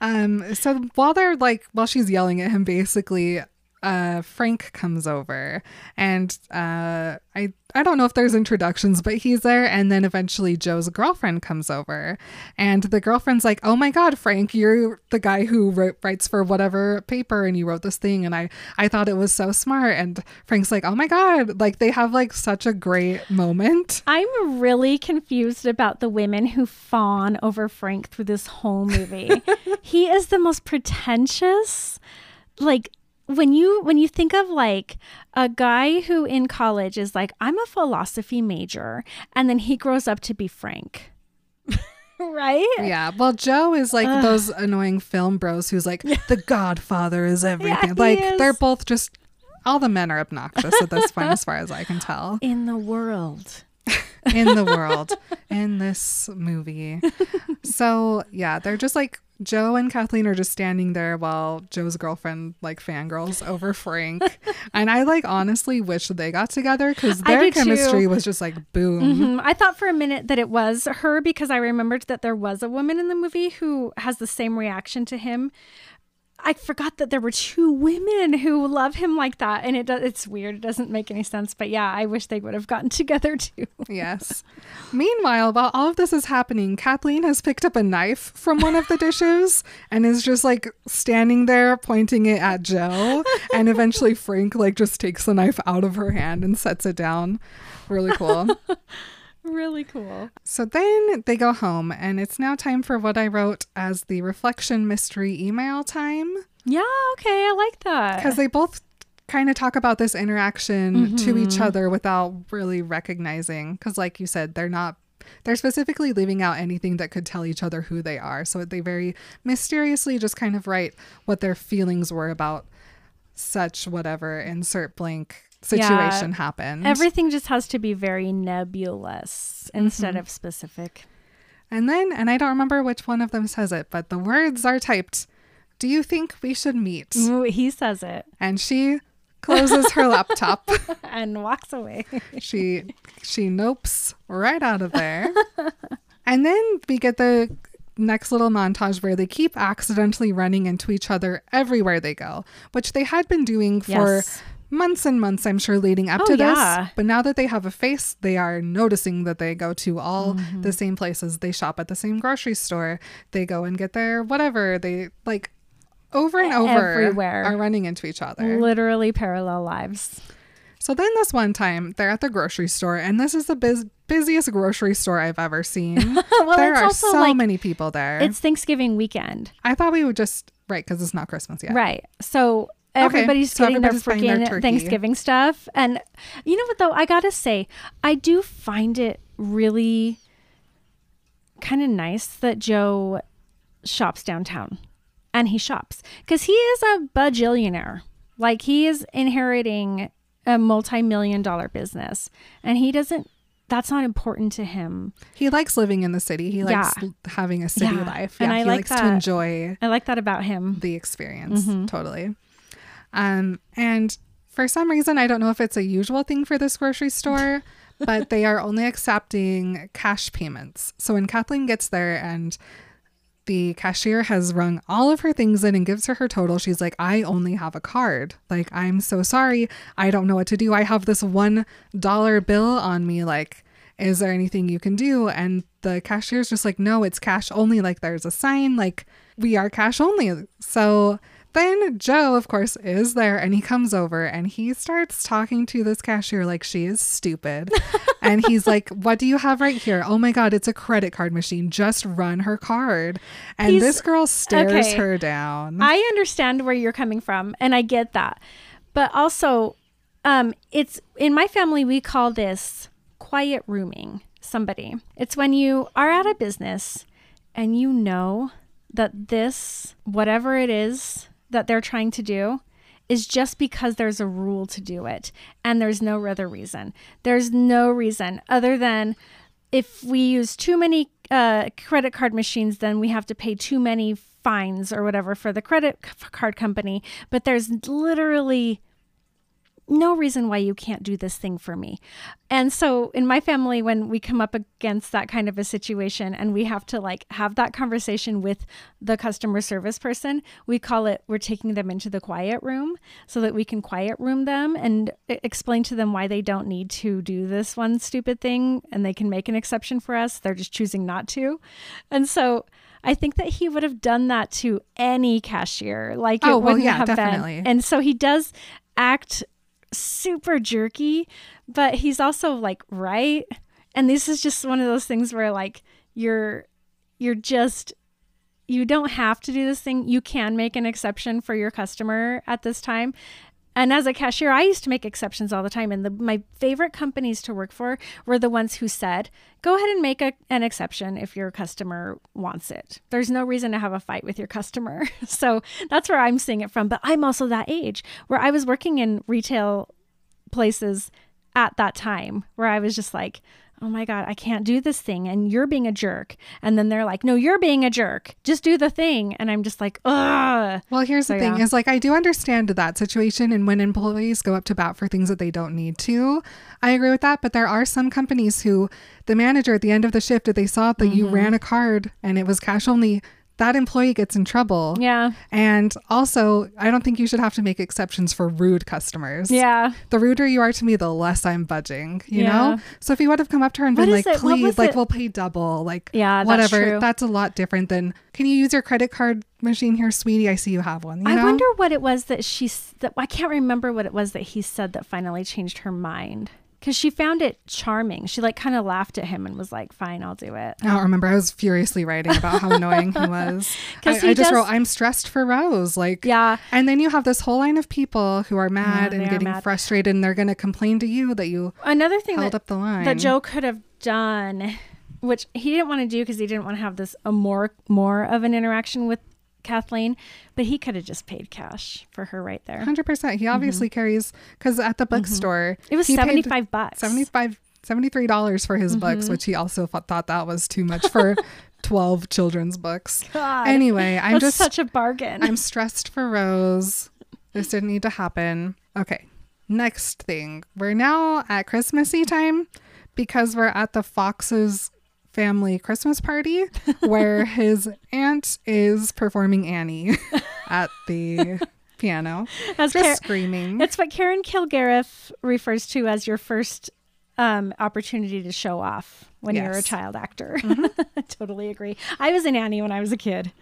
Um, so while they're like, while she's yelling at him, basically, uh, Frank comes over, and uh, I I don't know if there's introductions, but he's there, and then eventually Joe's girlfriend comes over, and the girlfriend's like, "Oh my God, Frank, you're the guy who wrote, writes for whatever paper, and you wrote this thing, and I I thought it was so smart." And Frank's like, "Oh my God!" Like they have like such a great moment. I'm really confused about the women who fawn over Frank through this whole movie. he is the most pretentious like when you when you think of like a guy who in college is like I'm a philosophy major and then he grows up to be Frank. right? Yeah. Well, Joe is like those annoying film bros who's like, the Godfather is everything. he like, is. they're both just, all the men are obnoxious at this point, as far as I can tell, In the world. in the world, in this movie. So, yeah, they're just like, Joe and Kathleen are just standing there while Joe's girlfriend like fangirls over Frank. and I like honestly wish they got together because their do too. chemistry was just like boom. Mhm. I thought for a minute that it was her because I remembered that there was a woman in the movie who has the same reaction to him. I forgot that there were two women who love him like that, and it does, it's weird. It doesn't make any sense, but yeah, I wish they would have gotten together too. Yes. Meanwhile, while all of this is happening, Kathleen has picked up a knife from one of the dishes and is just like standing there pointing it at Joe. And eventually, Frank like just takes the knife out of her hand and sets it down. Really cool. Really cool. so then they go home, and it's now time for what I wrote as the reflection mystery email time Yeah, okay, I like that. because they both kind of talk about this interaction to each mm-hmm. other without really recognizing because like you said they're not they're specifically leaving out anything that could tell each other who they are so they very mysteriously just kind of write what their feelings were about such whatever insert blank situation happened Everything just has to be very nebulous instead mm-hmm. of specific. and then and i don't remember which one of them says it but the words are typed Do you think we should meet? Ooh, he says it And she closes her laptop. and walks away. she she nopes right out of there. and then we get the next little montage where they keep accidentally running into each other everywhere they go, which they had been doing for Yes. Months and months, I'm sure, leading up Oh, to this. yeah. But now that they have a face, they are noticing that they go to all Mm-hmm. the same places. They shop at the same grocery store. They go and get their whatever. They like over and over Everywhere. are running into each other. Literally parallel lives. So then this one time they're at the grocery store, and this is the bus- busiest grocery store I've ever seen. Well, there are so like many people there. it's Thanksgiving weekend, I thought we would just right because it's not Christmas yet. right? So everybody's so getting everybody's their buying their freaking. Thanksgiving stuff, and you know what though? I gotta say, I do find it really kind of nice that Joe shops downtown, and he shops because he is a bajillionaire. Like he is inheriting a multi-million dollar business, and he doesn't. That's not important to him. He likes living in the city. He likes Yeah. having a city Yeah. life. And I he like likes to enjoy I like that about him. the experience Mm-hmm. totally. Um, and for some reason, I don't know if it's a usual thing for this grocery store, but they are only accepting cash payments. So when Kathleen gets there and the cashier has rung all of her things in and gives her her total, she's like, I only have a card. Like, I'm so sorry. I don't know what to do. I have this one dollar bill on me. Like, is there anything you can do? And the cashier's just like, no, it's cash only. Like, there's a sign, like, we are cash only. So then Joe, of course, is there and he comes over and he starts talking to this cashier like she is stupid. and he's like, What do you have right here? Oh my God, it's a credit card machine. Just run her card. And He's- this girl stares okay. her down. I understand where you're coming from, and I get that. But also, um, it's in my family, we call this quiet rooming somebody. It's when you are at a business and you know that this, whatever it is that they're trying to do, is just because there's a rule to do it and there's no other reason. There's no reason other than if we use too many uh, credit card machines, then we have to pay too many fines or whatever for the credit card company. But there's literally no reason why you can't do this thing for me. And so in my family, when we come up against that kind of a situation and we have to like have that conversation with the customer service person, we call it we're taking them into the quiet room so that we can quiet room them and explain to them why they don't need to do this one stupid thing and they can make an exception for us. They're just choosing not to. And so I think that he would have done that to any cashier. Like it Oh, well, wouldn't yeah, have definitely. been. And so he does act super jerky, but he's also like right. And this is just one of those things where like you're you're just you don't have to do this thing. You can make an exception for your customer at this time. And as a cashier, I used to make exceptions all the time. And the, my favorite companies to work for were the ones who said, go ahead and make a, an exception if your customer wants it. There's no reason to have a fight with your customer. so that's where I'm seeing it from. But I'm also that age where I was working in retail places at that time where I was just like, oh my God, I can't do this thing. And you're being a jerk. And then they're like, no, you're being a jerk. Just do the thing. And I'm just like, ugh. Well, here's the thing yeah. is like I do understand that situation and when employees go up to bat for things that they don't need to. I agree with that, but there are some companies who the manager at the end of the shift if they saw that Mm-hmm. you ran a card and it was cash only, that employee gets in trouble. Yeah. And also, I don't think you should have to make exceptions for rude customers. Yeah. The ruder you are to me, the less I'm budging, you Yeah. know? So if you would have come up to her and What been like, it? Please, like, it? we'll pay double, like, Yeah, that's whatever, true. that's a lot different than, can you use your credit card machine here, sweetie? I see you have one. You I know? wonder what it was that she, that I can't remember what it was that he said that finally changed her mind. Cause she found it charming. She like kind of laughed at him and was like, fine, I'll do it. I don't remember. I was furiously writing about how annoying he was. I, 'Cause he I just does- wrote, I'm stressed for Rose. Like, Yeah. And then you have this whole line of people who are mad they and getting mad. frustrated and they're going to complain to you that you Another thing held that, up the line. that Joe could have done, which he didn't want to do because he didn't want to have this a more more of an interaction with Kathleen, but he could have just paid cash for her right there. 100%. He obviously carries, because at the bookstore, Mm-hmm. It was seventy five bucks. 75 $73 for his Mm-hmm. books, which he also thought, thought that was too much for 12 children's books. God. Anyway, I'm just such a bargain. I'm stressed for Rose. This didn't need to happen. Okay. Next thing. We're now at Christmassy time because we're at the Fox's family Christmas party where his aunt is performing Annie at the piano. Just Kar- screaming. That's what Karen Kilgariff refers to as your first um, opportunity to show off when you're a child actor. I totally agree. I was an Annie when I was a kid.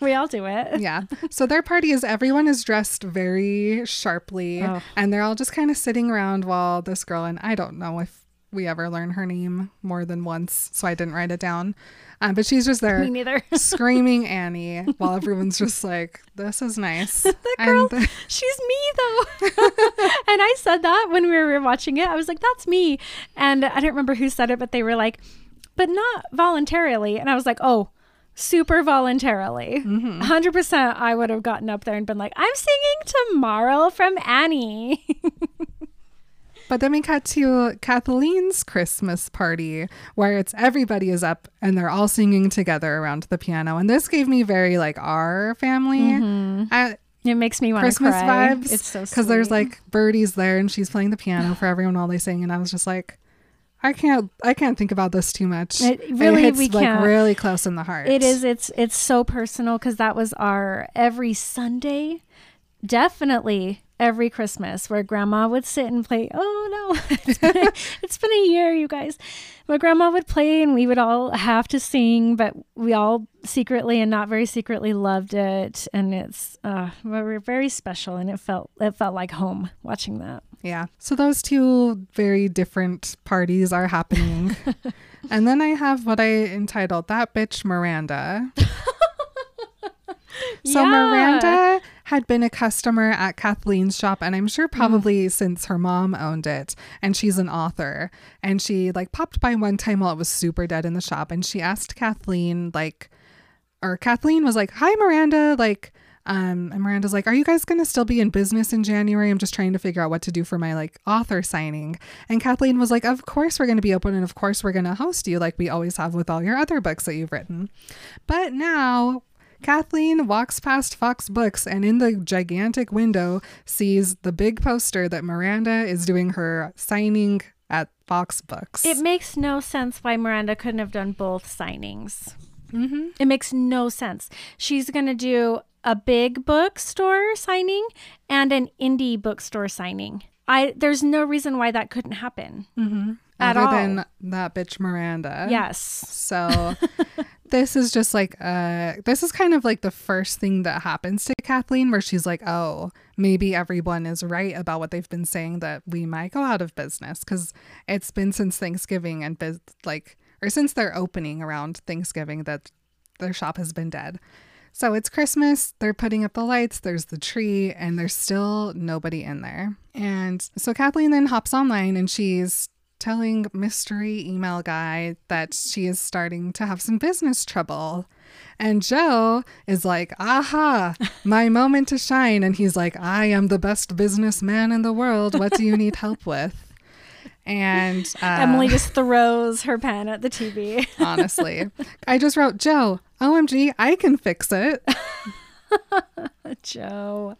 we all do it. Yeah. So their party is everyone is dressed very sharply Oh. and they're all just kind of sitting around while this girl and I don't know if we ever learn her name more than once, so I didn't write it down. Um, but she's just there Me neither. screaming Annie while everyone's just like, "This is nice." girl- and She's me though. and I said that when we were watching it. I was like, that's me. And I don't remember who said it, but they were like, but not voluntarily. And I was like, oh, super voluntarily. 100% I would have gotten up there and been like, I'm singing tomorrow from Annie. But then we cut to Kathleen's Christmas party where it's everybody is up and they're all singing together around the piano, and this gave me very like our family. uh, it makes me want to Christmas cry. vibes. It's so because there's like Birdie's there and she's playing the piano for everyone while they sing, and I was just like, I can't, I can't think about this too much. It- really, hits, we like can't. really close in the heart. It is. It's it's so personal because that was our every Sunday, definitely every Christmas, where Grandma would sit and play. Oh no, it's been, it's been a year, you guys. My Grandma would play and we would all have to sing, but we all secretly and not very secretly loved it, and it's uh, we were very special, and it felt it felt like home watching that. Yeah. So those two very different parties are happening. and then I have what I entitled That Bitch Miranda. So Yeah. Miranda had been a customer at Kathleen's shop and I'm sure Mm-hmm. probably since her mom owned it and she's an author and she like popped by one time while it was super dead in the shop and she asked Kathleen like or Kathleen was like, "Hi Miranda, like um and Miranda's like, "Are you guys going to still be in business in January? I'm just trying to figure out what to do for my like author signing." And Kathleen was like, "Of course we're going to be open and of course we're going to host you like we always have with all your other books that you've written." But now Kathleen walks past Fox Books and in the gigantic window sees the big poster that Miranda is doing her signing at Fox Books. It makes no sense why Miranda couldn't have done both signings. Mm-hmm. It makes no sense. She's going to do a big bookstore signing and an indie bookstore signing. I there's no reason why that couldn't happen at other all. than that bitch Miranda. yes, So this is just like uh this is kind of like the first thing that happens to Kathleen where she's like, "Oh, maybe everyone is right about what they've been saying that we might go out of business cuz it's been since Thanksgiving and bus- like or since their opening around Thanksgiving that their shop has been dead." So it's Christmas, they're putting up the lights, there's the tree, and there's still nobody in there. And so Kathleen then hops online and she's telling mystery email guy that she is starting to have some business trouble. And Joe is like, aha, my moment to shine. And he's like, I am the best businessman in the world. What do you need help with? And uh, Emily just throws her pen at the TV. honestly, I just wrote, Joe, OMG, I can fix it. Joe.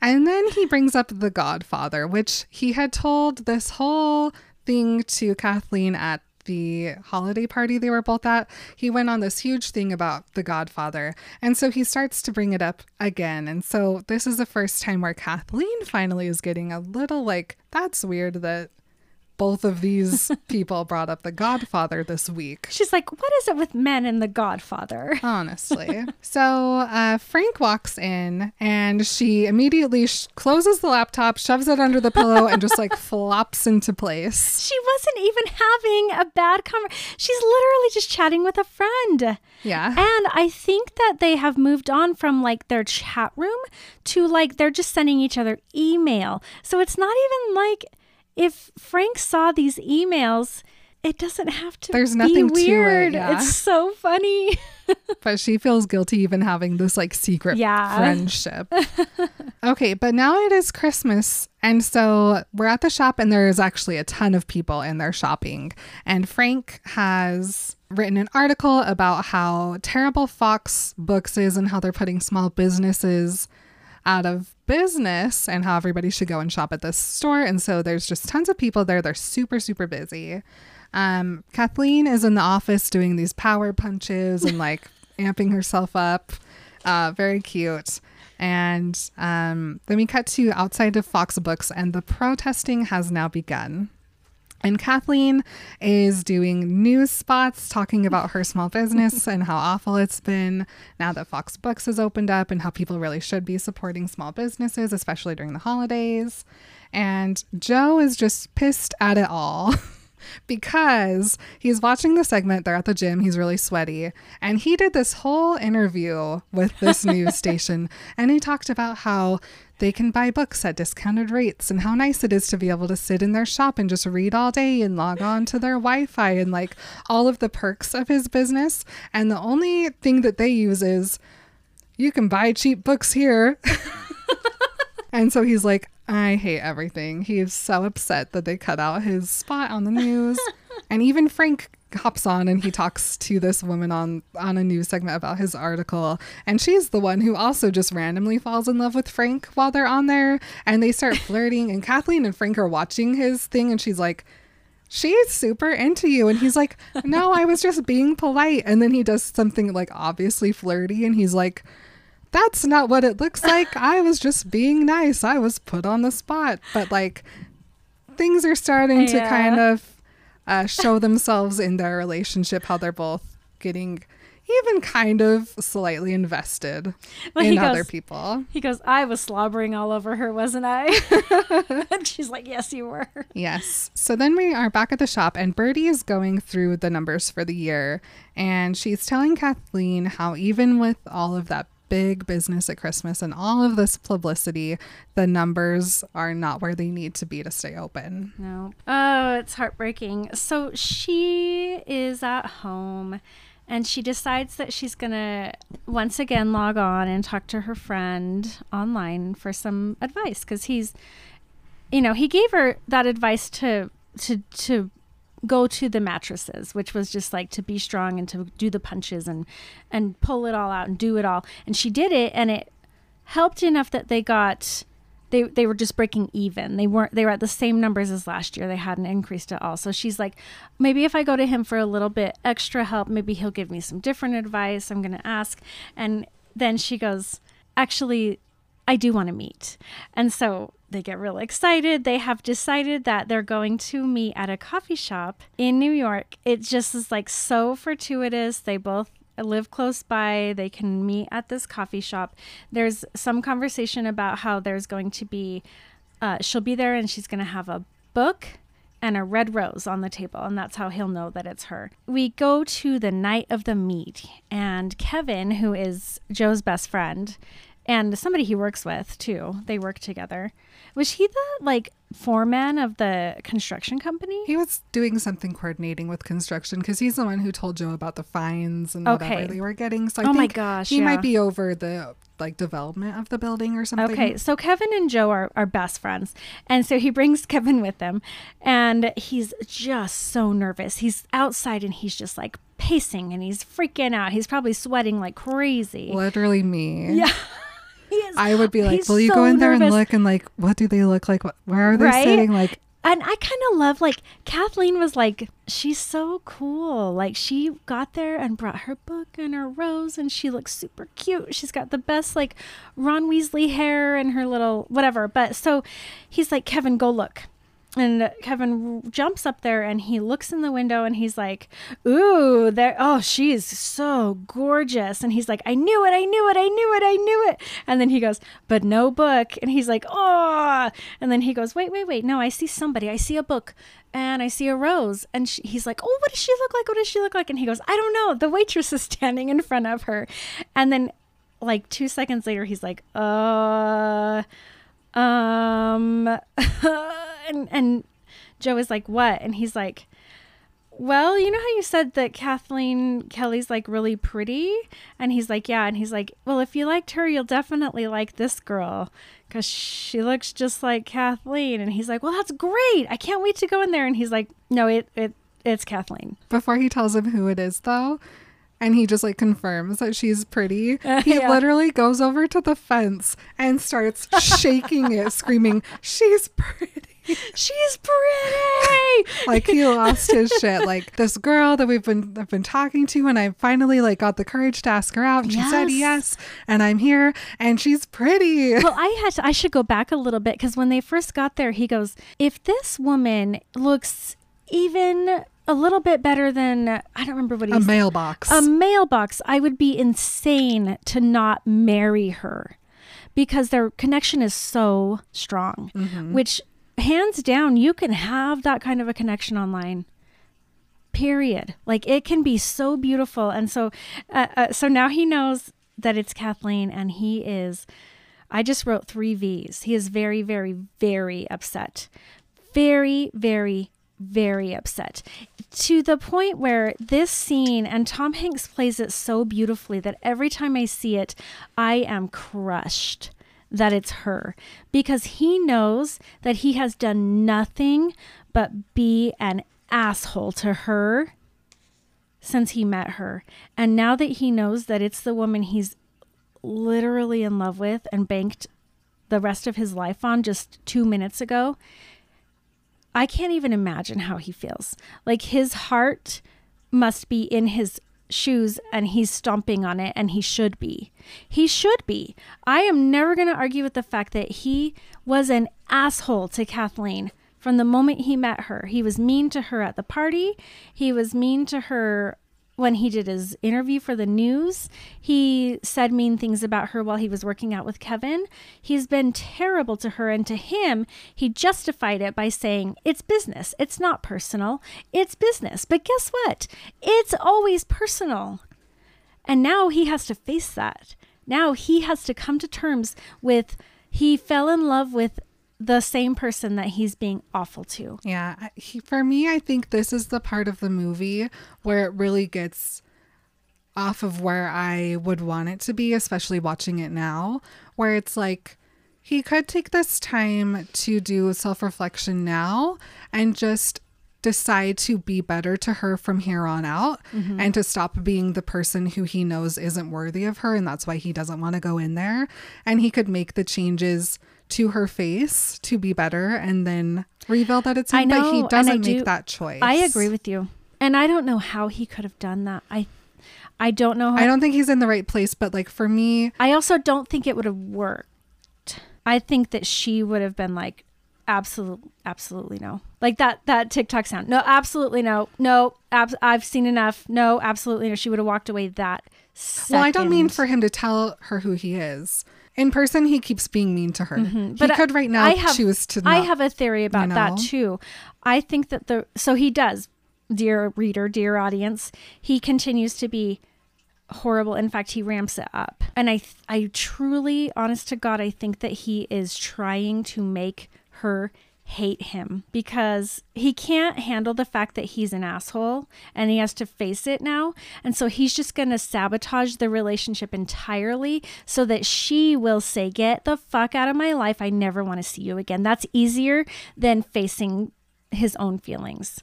And then he brings up The Godfather, which he had told this whole thing to Kathleen at the holiday party they were both at. He went on this huge thing about The Godfather. And so he starts to bring it up again. And so this is the first time where Kathleen finally is getting a little like, that's weird that both of these people brought up The Godfather this week. She's like, what is it with men and the Godfather? Honestly. so uh, Frank walks in and she immediately sh- closes the laptop, shoves it under the pillow, and just like flops into place. She wasn't even having a bad conversation. She's literally just chatting with a friend. Yeah. And I think that they have moved on from like their chat room to like they're just sending each other email. So it's not even like if Frank saw these emails, it doesn't have to There's be nothing to it, weird. yeah. It's so funny. but she feels guilty even having this like secret Yeah. friendship. okay, but now it is Christmas. And so we're at the shop, and there's actually a ton of people in there shopping. And Frank has written an article about how terrible Fox Books is and how they're putting small businesses out of business and how everybody should go and shop at this store. And so there's just tons of people there. They're super, super busy. Um, Kathleen is in the office doing these power punches and like amping herself up. Uh, very cute. And um, then we cut to outside of Fox Books, and the protesting has now begun. And Kathleen is doing news spots talking about her small business and how awful it's been now that Fox Books has opened up and how people really should be supporting small businesses, especially during the holidays. And Joe is just pissed at it all. because he's watching the segment. They're at the gym. He's really sweaty. And he did this whole interview with this news station. And he talked about how they can buy books at discounted rates and how nice it is to be able to sit in their shop and just read all day and log on to their Wi Fi and like all of the perks of his business. And the only thing that they use is you can buy cheap books here. and so he's like, I hate everything. He is so upset that they cut out his spot on the news. and even Frank hops on and he talks to this woman on on a news segment about his article and she's the one who also just randomly falls in love with Frank while they're on there and they start flirting and Kathleen and Frank are watching his thing and she's like she's super into you and he's like no I was just being polite and then he does something like obviously flirty and he's like that's not what it looks like. I was just being nice. I was put on the spot. But like things are starting to kind of uh, show themselves in their relationship, how they're both getting even kind of slightly invested Well, in he other people. He goes, I was slobbering all over her, wasn't I? and she's like, Yes, you were. Yes. So then we are back at the shop, and Birdie is going through the numbers for the year. And she's telling Kathleen how, even with all of that big business at Christmas and all of this publicity, the numbers are not where they need to be to stay open. No. Oh, it's heartbreaking. So she is at home and she decides that she's going to once again log on and talk to her friend online for some advice because he's, you know, he gave her that advice to, to, to, go to the mattresses which was just like to be strong and to do the punches and and pull it all out and do it all and she did it and it helped enough that they got they they were just breaking even. They weren't they were at the same numbers as last year. They hadn't increased at all. So she's like, maybe if I go to him for a little bit extra help, maybe he'll give me some different advice. I'm going to ask. And then she goes, actually I do want to meet. And so they get really excited. They have decided that they're going to meet at a coffee shop in New York. It just is like so fortuitous. They both live close by. They can meet at this coffee shop. There's some conversation about how there's going to be, uh, she'll be there and she's going to have a book and a red rose on the table, and that's how he'll know that it's her. We go to the night of the meet, and Kevin, who is Joe's best friend, and somebody he works with too, they work together. Was he the like foreman of the construction company? He was doing something coordinating with construction because he's the one who told Joe about the fines and Okay. whatever they were getting. So I Oh my gosh, he yeah. might be over the like development of the building or something. Okay, so Kevin and Joe are, are best friends. And so he brings Kevin with him. And he's just so nervous. He's outside and he's just like pacing and he's freaking out. He's probably sweating like crazy. Literally me. Yeah. Is, I would be like, will you so go in there nervous. and look and like, what do they look like? What, where are they Right? sitting? Like, And I kind of love, like, Kathleen was like, she's so cool. Like, she got there and brought her book and her rose, and she looks super cute. She's got the best, like, Ron Weasley hair and her little whatever. But so he's like, Kevin, go look. And Kevin jumps up there and he looks in the window and he's like, Ooh, there, oh, she is so gorgeous. And he's like, I knew it, I knew it, I knew it, I knew it. And then he goes, But no book. And he's like, Oh. And then he goes, Wait, wait, wait. No, I see somebody. I see a book and I see a rose. And she, he's like, Oh, what does she look like? What does she look like? And he goes, I don't know. The waitress is standing in front of her. And then, like, two seconds later, he's like, Uh, um, and, and Joe is like, What? And he's like, well, you know how you said that Kathleen Kelly's like really pretty? And he's like, yeah. And he's like, well, if you liked her, you'll definitely like this girl because she looks just like Kathleen. And he's like, well, that's great. I can't wait to go in there. And he's like, no, it, it, it's Kathleen. Before he tells him who it is, though, and he just like confirms that she's pretty, he yeah. literally goes over to the fence and starts shaking it, screaming, She's pretty. She's pretty. like he lost his shit. Like this girl that we've been I've been talking to, and I finally like got the courage to ask her out, and she said Yes. yes, and I'm here, and she's pretty. well, I had to, I should go back a little bit because when they first got there, he goes, if this woman looks even a little bit better than I don't remember what he A said. mailbox. a mailbox, I would be insane to not marry her because their connection is so strong, which hands down, you can have that kind of a connection online. Period. Like it can be so beautiful. And so, uh, uh, so now he knows that it's Kathleen and he is, I just wrote three V's. He is very, very, very upset. Very, very, very upset to the point where this scene and Tom Hanks plays it so beautifully that every time I see it, I am crushed that it's her because he knows that he has done nothing but be an asshole to her since he met her. And now that he knows that it's the woman he's literally in love with and banked the rest of his life on just two minutes ago, I can't even imagine how he feels. Like his heart must be in his shoes and he's stomping on it and he should be. He should be. I am never going to argue with the fact that he was an asshole to Kathleen from the moment he met her. He was mean to her at the party. He was mean to her when he did his interview for the news. He said mean things about her while he was working out with Kevin. He's been terrible to her, and to him, he justified it by saying, It's business. It's not personal. It's business. But guess what? It's always personal. And now he has to face that. Now he has to come to terms with he fell in love with the same person that he's being awful to. Yeah, he, for me, I think this is the part of the movie where it really gets off of where I would want it to be, especially watching it now, where it's like he could take this time to do self reflection now and just decide to be better to her from here on out mm-hmm. and to stop being the person who he knows isn't worthy of her and that's why he doesn't want to go in there and he could make the changes to her face to be better and then reveal that it's him I know, but he doesn't do- make that choice I agree with you. And I don't know how he could have done that. I I don't know how I don't think he's in the right place but like for me I also don't think it would have worked. I think that she would have been like, absolutely, absolutely no. Like that that TikTok sound. No, absolutely no. No, ab- I've seen enough. No, absolutely no. She would have walked away that. Second. Well, I don't mean for him to tell her who he is. In person, he keeps being mean to her. He Mm-hmm. But I- could right now I have- choose to. not, I have a theory about you that too. I think that the so he does, dear reader, dear audience, he continues to be horrible. In fact, he ramps it up. And I th- I truly, honest to God, I think that he is trying to make her hate him because he can't handle the fact that he's an asshole and he has to face it now. And so he's just going to sabotage the relationship entirely so that she will say, Get the fuck out of my life. I never want to see you again. That's easier than facing his own feelings.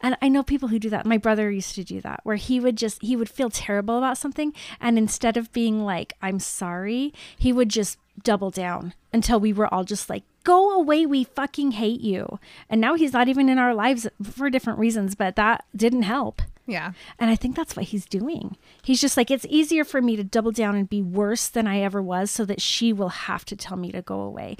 And I know people who do that. My brother used to do that, where he would just, he would feel terrible about something. And instead of being like, I'm sorry, he would just double down until we were all just like, go away. We fucking hate you. And now he's not even in our lives for different reasons, but that didn't help. Yeah. And I think that's what he's doing. He's just like, it's easier for me to double down and be worse than I ever was so that she will have to tell me to go away.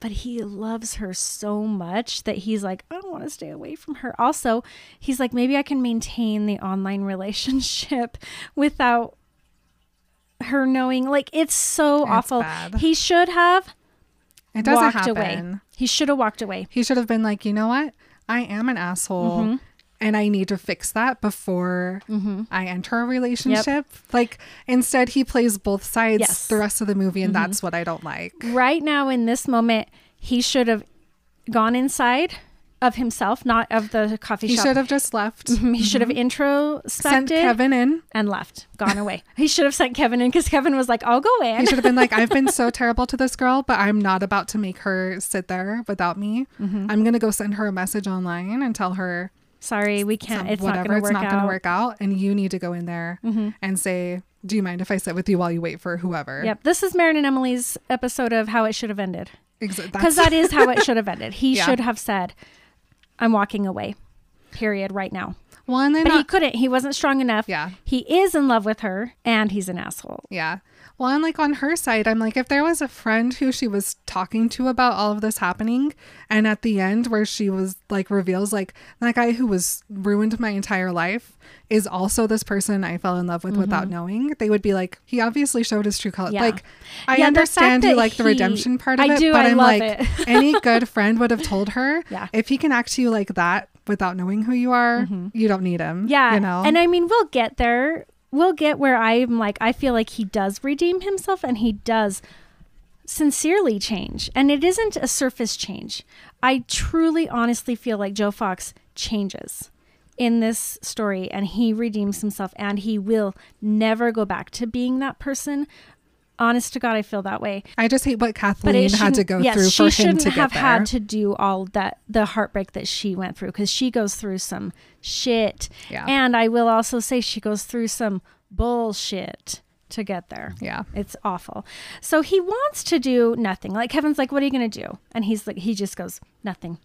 But he loves her so much that he's like, I don't want to stay away from her. Also, he's like, maybe I can maintain the online relationship without her knowing. Like, it's so It's awful. bad. He should have It doesn't walked happen. away. He should have walked away. He should have been like, you know what? I am an asshole. Mm-hmm. And I need to fix that before I enter a relationship. Like, instead, he plays both sides Yes. Mm-hmm. the rest of the movie, and that's what I don't like. right now in this moment he should have gone inside of himself, not of the coffee He shop. He should have just left. He should have introspected Sent Kevin in. and left, gone away. he should have sent Kevin in because Kevin was like, "I'll go in." He should have been like, I've been so terrible to this girl, but I'm not about to make her sit there without me. Mm-hmm. I'm going to go send her a message online and tell her Sorry, we can't. some- it's not whatever, going to it's work not out. going to work out. And you need to go in there and say, Do you mind if I sit with you while you wait for whoever? Yep, this is Marin and Emily's episode of how it should have ended because that is how it should have ended. He Yeah. should have said, "I'm walking away." Period. Right now, well, and then but he uh, couldn't. He wasn't strong enough. Yeah. He is in love with her, and he's an asshole. Yeah. Well, and like on her side, I'm like, if there was a friend who she was talking to about all of this happening, and at the end where she was like reveals like that guy who was ruined my entire life is also this person I fell in love with without knowing, they would be like, he obviously showed his true color. Mm-hmm. Yeah. Like, I Yeah, understand you like the redemption part of I it, do, but I am love like, it. any good friend would have told her, Yeah. if he can act to you like that without knowing who you are, you don't need him. Mm-hmm. Yeah. you know, And I mean, we'll get there. We'll get where I'm like, I feel like he does redeem himself and he does sincerely change. And it isn't a surface change. I truly, honestly feel like Joe Fox changes in this story and he redeems himself and he will never go back to being that person. Honest to God, I feel that way. I just hate what Kathleen had to shouldn't- go yes, through she for him shouldn't to have get there. had to do all that the heartbreak that she went through because she goes through some shit. Yeah. And I will also say she goes through some bullshit to get there. yeah. It's awful. So he wants to do nothing. Like Kevin's like, "What are you going to do?" And he's like, he just goes, "Nothing."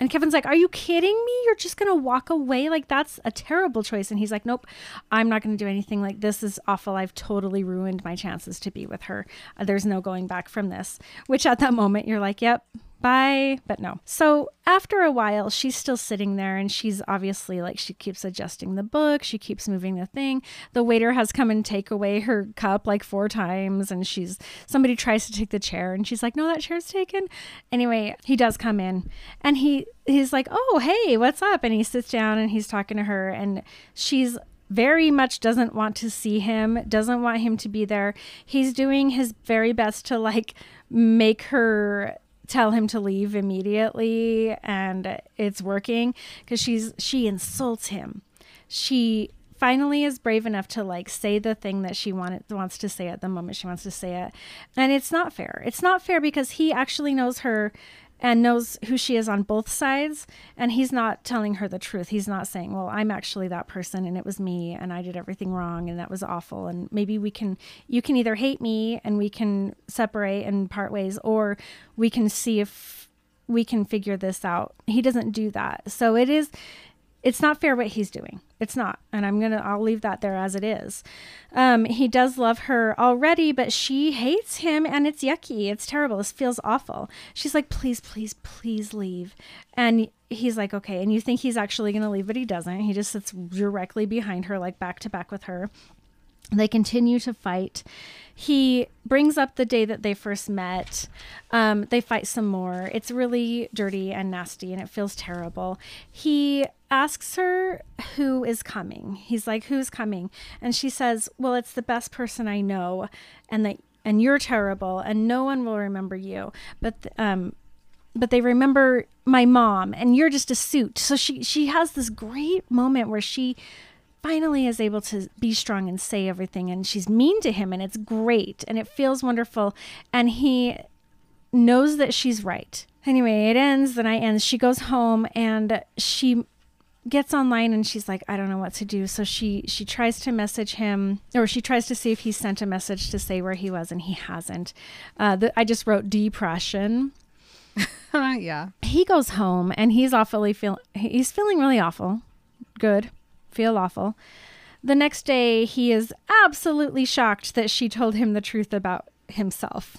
And Kevin's like, "Are you kidding me? You're just going to walk away? Like that's a terrible choice." And he's like, "Nope. I'm not going to do anything. Like this is awful. I've totally ruined my chances to be with her. There's no going back from this." Which at that moment you're like, "Yep, bye." But no. So after a while, she's still sitting there and she's obviously like she keeps adjusting the book, she keeps moving the thing. The waiter has come and take away her cup like four times and she's somebody tries to take the chair and she's like, "No, that chair's taken." Anyway, he does come in and he he's like, "Oh, hey, what's up?" and he sits down and he's talking to her and she's very much doesn't want to see him, doesn't want him to be there. He's doing his very best to like make her tell him to leave immediately and it's working because she's she insults him. She finally is brave enough to like say the thing that she wanted wants to say at the moment she wants to say it. And it's not fair. It's not fair because he actually knows her and knows who she is on both sides and he's not telling her the truth. He's not saying well i'm actually that person and it was me and i did everything wrong and that was awful. And maybe we can you can either hate me and we can separate and part ways or we can see if we can figure this out. He doesn't do that. So it is it's not fair what he's doing. It's not. And i'm gonna i'll leave that there as it is. Um, he does love her already but she hates him and it's yucky. It's terrible. This feels awful. She's like please please please leave. And he's like okay. And you think he's actually gonna leave but he doesn't. He just sits directly behind her like back to back with her. They continue to fight. He brings up the day that they first met. Um, they fight some more. It's really dirty and nasty and it feels terrible. He asks her who is coming. He's like, Who's coming? And she says, Well, it's the best person I know, and that and you're terrible, and no one will remember you. But um, but they remember my mom, and you're just a suit. So she she has this great moment where she finally is able to be strong and say everything and she's mean to him and it's great and it feels wonderful and he knows that she's right anyway it ends the night ends she goes home and she gets online and she's like i don't know what to do. So she she tries to message him or she tries to see if he sent a message to say where he was and he hasn't. Uh, the, i just wrote depression. Yeah. he goes home and he's awfully feel he's feeling really awful. Good. Feel awful. The next day he is absolutely shocked that she told him the truth about himself.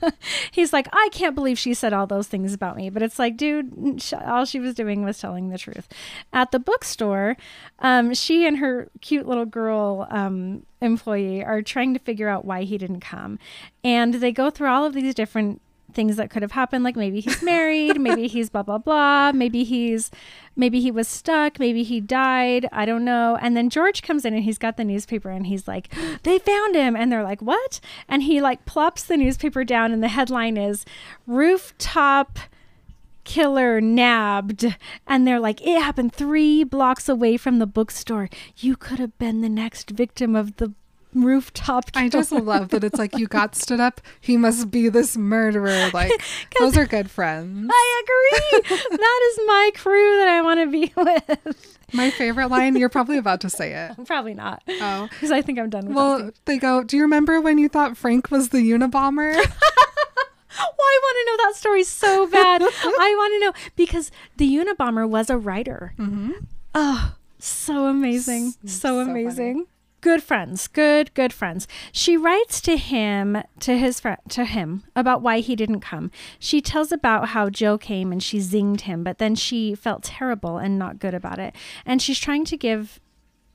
He's like i can't believe she said all those things about me. But it's like dude all she was doing was telling the truth. At the bookstore um, she and her cute little girl um, employee are trying to figure out why he didn't come. And they go through all of these different things that could have happened like maybe he's married maybe he's blah blah blah maybe he's maybe he was stuck maybe he died i don't know and then george comes in and he's got the newspaper and he's like they found him and they're like what and he like plops the newspaper down and the headline is rooftop killer nabbed. And they're like, it happened three blocks away from the bookstore. You could have been the next victim of the rooftop. I just love that it's like you got stood up. He must be this murderer. Like those are good friends. I agree. that is my crew that I want to be with. My favorite line. You're probably about to say it. Probably not. Oh, Because I think I'm done with well, they go. Do you remember when you thought Frank was the Unabomber? Oh, I want to know that story so bad. I want to know because the Unabomber was a writer. mm-hmm. Oh, so amazing. S- So, amazing. funny. Good friends. Good, good friends. She writes to him, to his friend, to him about why he didn't come. She tells about how Joe came and she zinged him, but then she felt terrible and not good about it. And she's trying to give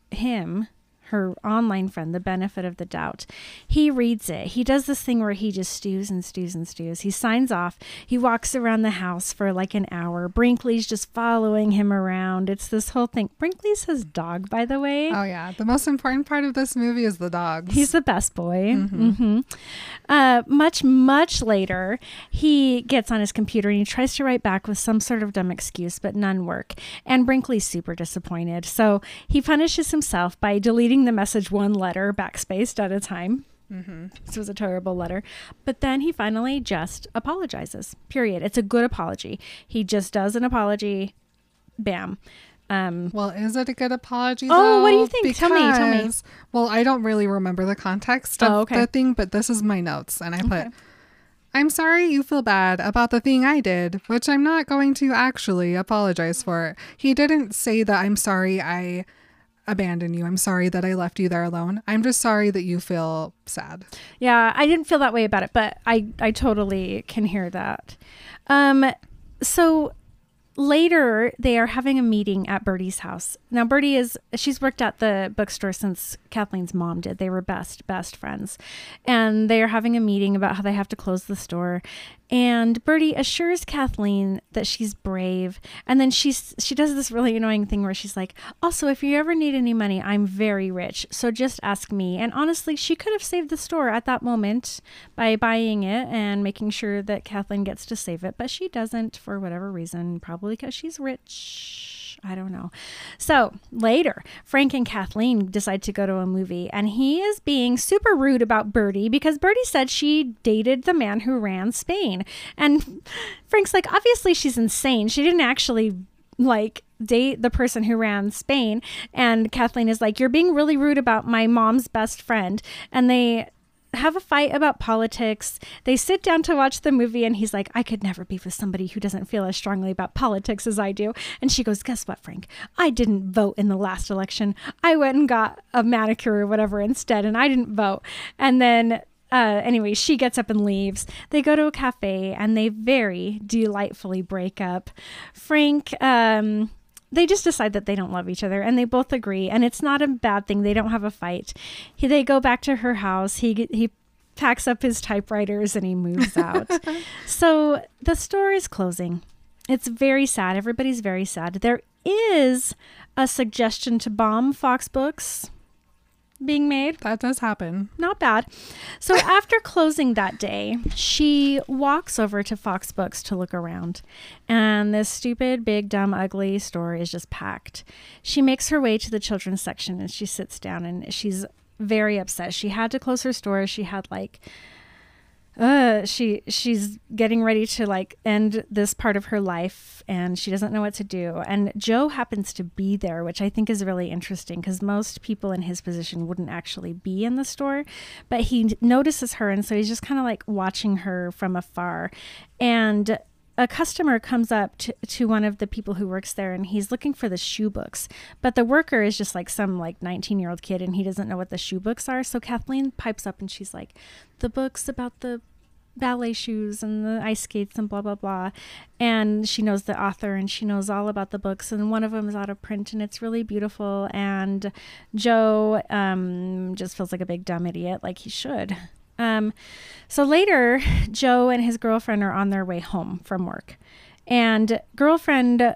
him her online friend the benefit of the doubt. He reads it. He does this thing where he just stews and stews and stews. He signs off. He walks around the house for like an hour. Brinkley's just following him around. It's this whole thing. Brinkley's his dog, by the way. Oh yeah. The most important part of this movie is the dog. He's the best boy. Mhm. hmm Uh, much, much later, he gets on his computer and he tries to write back with some sort of dumb excuse, but none work. And Brinkley's super disappointed. So he punishes himself by deleting the message one letter backspaced at a time. mm-hmm. This was a terrible letter. But then he finally just apologizes. Period. It's a good apology. He just does an apology. Bam. Um, Well, is it a good apology? Oh, what do you though? think? Tell me, tell me. Well, I don't really remember the context of Oh, okay. the thing, but this is my notes, and I put, Okay. "I'm sorry you feel bad about the thing I did, which I'm not going to actually apologize for." He didn't say that I'm sorry I abandoned you. I'm sorry that I left you there alone. I'm just sorry that you feel sad. Yeah, I didn't feel that way about it, but I I totally can hear that. Um so later they are having a meeting at Birdie's house. Now Birdie is she's worked at the bookstore since Kathleen's mom did. They were best best friends. And they are having a meeting about how they have to close the store. And Birdie assures Kathleen that she's brave. And then she's she does this really annoying thing where she's like, "Also, if you ever need any money, I'm very rich. So just ask me." And honestly, she could have saved the store at that moment by buying it and making sure that Kathleen gets to save it, but she doesn't for whatever reason, probably because she's rich. I don't know. So later, Frank and Kathleen decide to go to a movie, and he is being super rude about Birdie because Birdie said she dated the man who ran Spain. And Frank's like, obviously, she's insane. She didn't actually like date the person who ran Spain. And Kathleen is like, You're being really rude about my mom's best friend. And they have a fight about politics. They sit down to watch the movie, and he's like, I could never be with somebody who doesn't feel as strongly about politics as I do. And she goes, Guess what, Frank? I didn't vote in the last election. I went and got a manicure or whatever instead, and I didn't vote. And then uh, anyway, she gets up and leaves. They go to a cafe and they very delightfully break up. Frank, um, they just decide that they don't love each other and they both agree. And it's not a bad thing. They don't have a fight. He, they go back to her house. He, he packs up his typewriters and he moves out. so the store is closing. It's very sad. Everybody's very sad. There is a suggestion to bomb Fox Books being made That does happen. not bad. So after closing that day, she walks over to Fox Books to look around, and this stupid, big, dumb, ugly store is just packed. She makes her way to the children's section and she sits down and she's very upset. She had to close her store. She had like uh she she's getting ready to like end this part of her life and she doesn't know what to do. And joe happens to be there which i think is really interesting because most people in his position wouldn't actually be in the store but he notices her and so he's just kind of like watching her from afar. And a customer comes up to, to one of the people who works there and he's looking for the shoe books but the worker is just like some like 19 year old kid and he doesn't know what the shoe books are. So kathleen pipes up and she's like the books about the ballet shoes and the ice skates and blah blah blah. And she knows the author and she knows all about the books and one of them is out of print and it's really beautiful. And joe um, just feels like a big dumb idiot like he should um, so later joe and his girlfriend are on their way home from work and girlfriend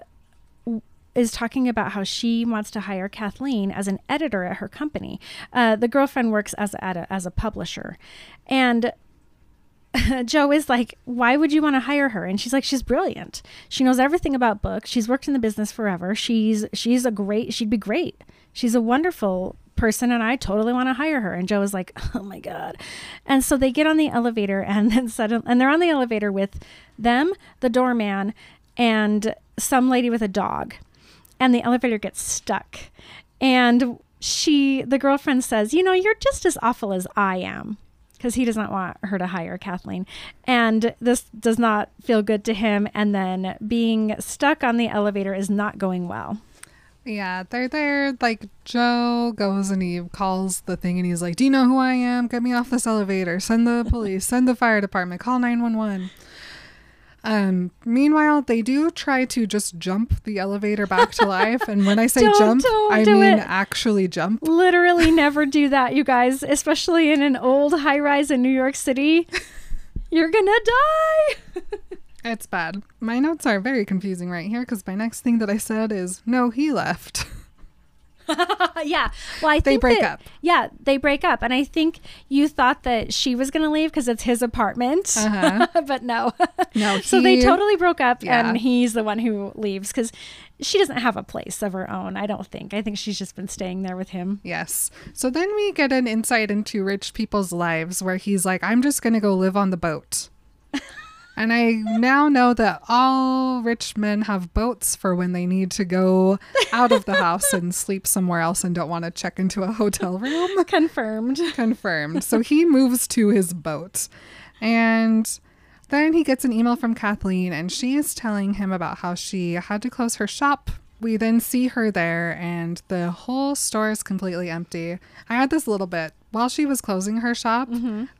is talking about how she wants to hire Kathleen as an editor at her company. Uh, the girlfriend works as a, as a publisher, and Joe is like, Why would you want to hire her? And she's like, She's brilliant. She knows everything about books. She's worked in the business forever. She's she's a great she'd be great. She's a wonderful person and I totally want to hire her. And Joe is like, Oh my God. And so they get on the elevator and then suddenly and they're on the elevator with them, the doorman, and some lady with a dog. And the elevator gets stuck. And she the girlfriend says, You know, you're just as awful as I am because he does not want her to hire Kathleen. And this does not feel good to him. And then being stuck on the elevator is not going well. Yeah, they're there. Like, Joe goes and he calls the thing and he's like, Do you know who I am? Get me off this elevator. Send the police. Send the fire department. Call 911. Um, meanwhile, they do try to just jump the elevator back to life. And when I say Don't- jump, don't I mean it. actually jump. Literally never do that, you guys, especially in an old high rise in New York City. You're gonna die. It's bad. My notes are very confusing right here because my next thing that I said is, No, he left. yeah. Well, I think They break that- up. Yeah, they break up, and I think you thought that she was gonna leave because it's his apartment, Uh-huh. but no. No, so they totally broke up, Yeah. and he's the one who leaves because she doesn't have a place of her own. I don't think. I think she's just been staying there with him. Yes. So then we get an insight into rich people's lives where he's like, I'm just going to go live on the boat. And I now know that all rich men have boats for when they need to go out of the house and sleep somewhere else and don't want to check into a hotel room. Confirmed. Confirmed. So he moves to his boat. And then he gets an email from Kathleen, and she is telling him about how she had to close her shop. We then see her there, and the whole store is completely empty. I had this little bit while she was closing her shop.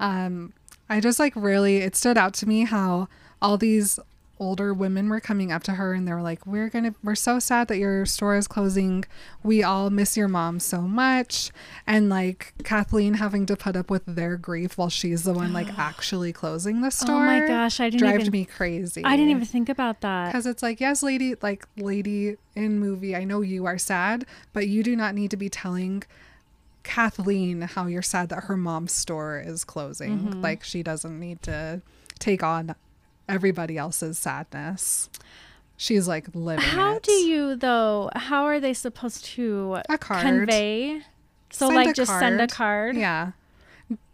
Um, I just like really, it stood out to me how all these older women were coming up to her and they were like, We're gonna, we're so sad that your store is closing. We all miss your mom so much. And like Kathleen having to put up with their grief while she's the one like actually closing the store. Oh my gosh, I didn't drives even- me crazy. I didn't even think about that. Because it's like, yes, lady, like lady in movie, I know you are sad, but you do not need to be telling Kathleen how you're sad that her mom's store is closing. Mm-hmm. Like she doesn't need to take on everybody else's sadness. She's like living. How it. do you though? How are they supposed to card. convey? So Send like just send a card. card. Yeah.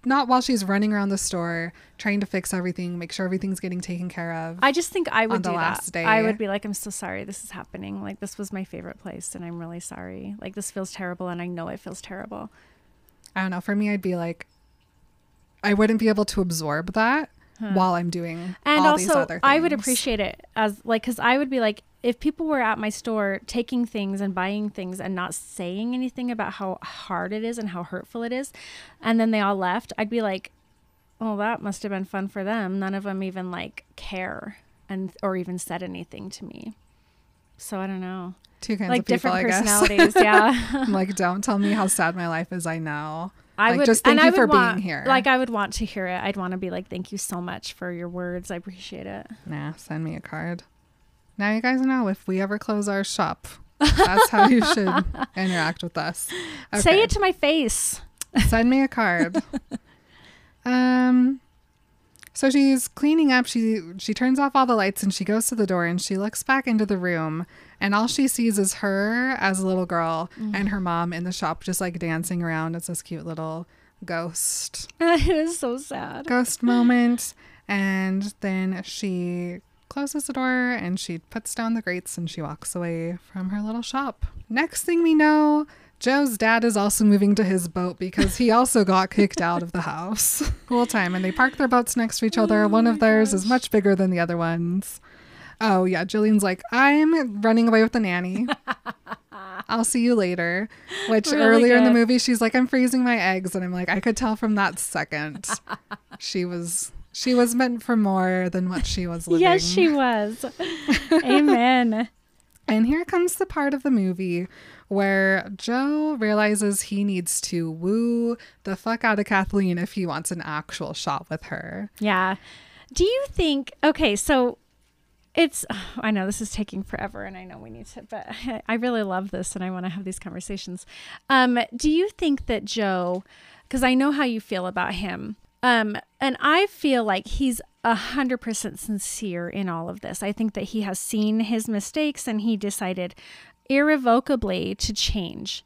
Not while she's running around the store trying to fix everything, make sure everything's getting taken care of. I just think I would do last that. I would be like, I'm so sorry this is happening. Like this was my favorite place, and I'm really sorry. Like this feels terrible, and I know it feels terrible. I don't know. For me, I'd be like, I wouldn't be able to absorb that while I'm doing And all these also, other things. I would appreciate it as like because I would be like, if people were at my store taking things and buying things and not saying anything about how hard it is and how hurtful it is, and then they all left, I'd be like, oh, that must have been fun for them. None of them even like care and or even said anything to me. So I don't know, two kinds like of people, different I guess. personalities. yeah. I'm like, don't tell me how sad my life is. I know. I Like, would just thank and I you for would being here. Like I would want to hear it. I'd want to be like, "Thank you so much for your words. I appreciate it." Nah, send me a card. Now you guys know if we ever close our shop, that's how you should interact with us. Say it to my face. Send me a card. um so she's cleaning up. She she turns off all the lights and she goes to the door and she looks back into the room and all she sees is her as a little girl mm. and her mom in the shop just like dancing around. It's this cute little ghost it is so sad. ghost moment and then she closes the door and she puts down the grates and she walks away from her little shop. Next thing we know, Joe's dad is also moving to his boat because he also got kicked out of the house. cool time. And they park their boats next to each other. Oh One of theirs is much bigger than the other ones. Oh, yeah. Gillian's like, I'm running away with the nanny. I'll see you later. Which Really earlier in the movie, she's like, I'm freezing my eggs. And I'm like, I could tell from that second she was. She was meant for more than what she was living. Yes, she was. Amen. And here comes the part of the movie where Joe realizes he needs to woo the fuck out of Kathleen if he wants an actual shot with her. Yeah. Do you think okay, so it's I know this is taking forever and I know we need to but I really love this and I want to have these conversations. Um do you think that Joe cuz I know how you feel about him. Um, and I feel like he's a hundred percent sincere in all of this. I think that he has seen his mistakes and he decided irrevocably to change.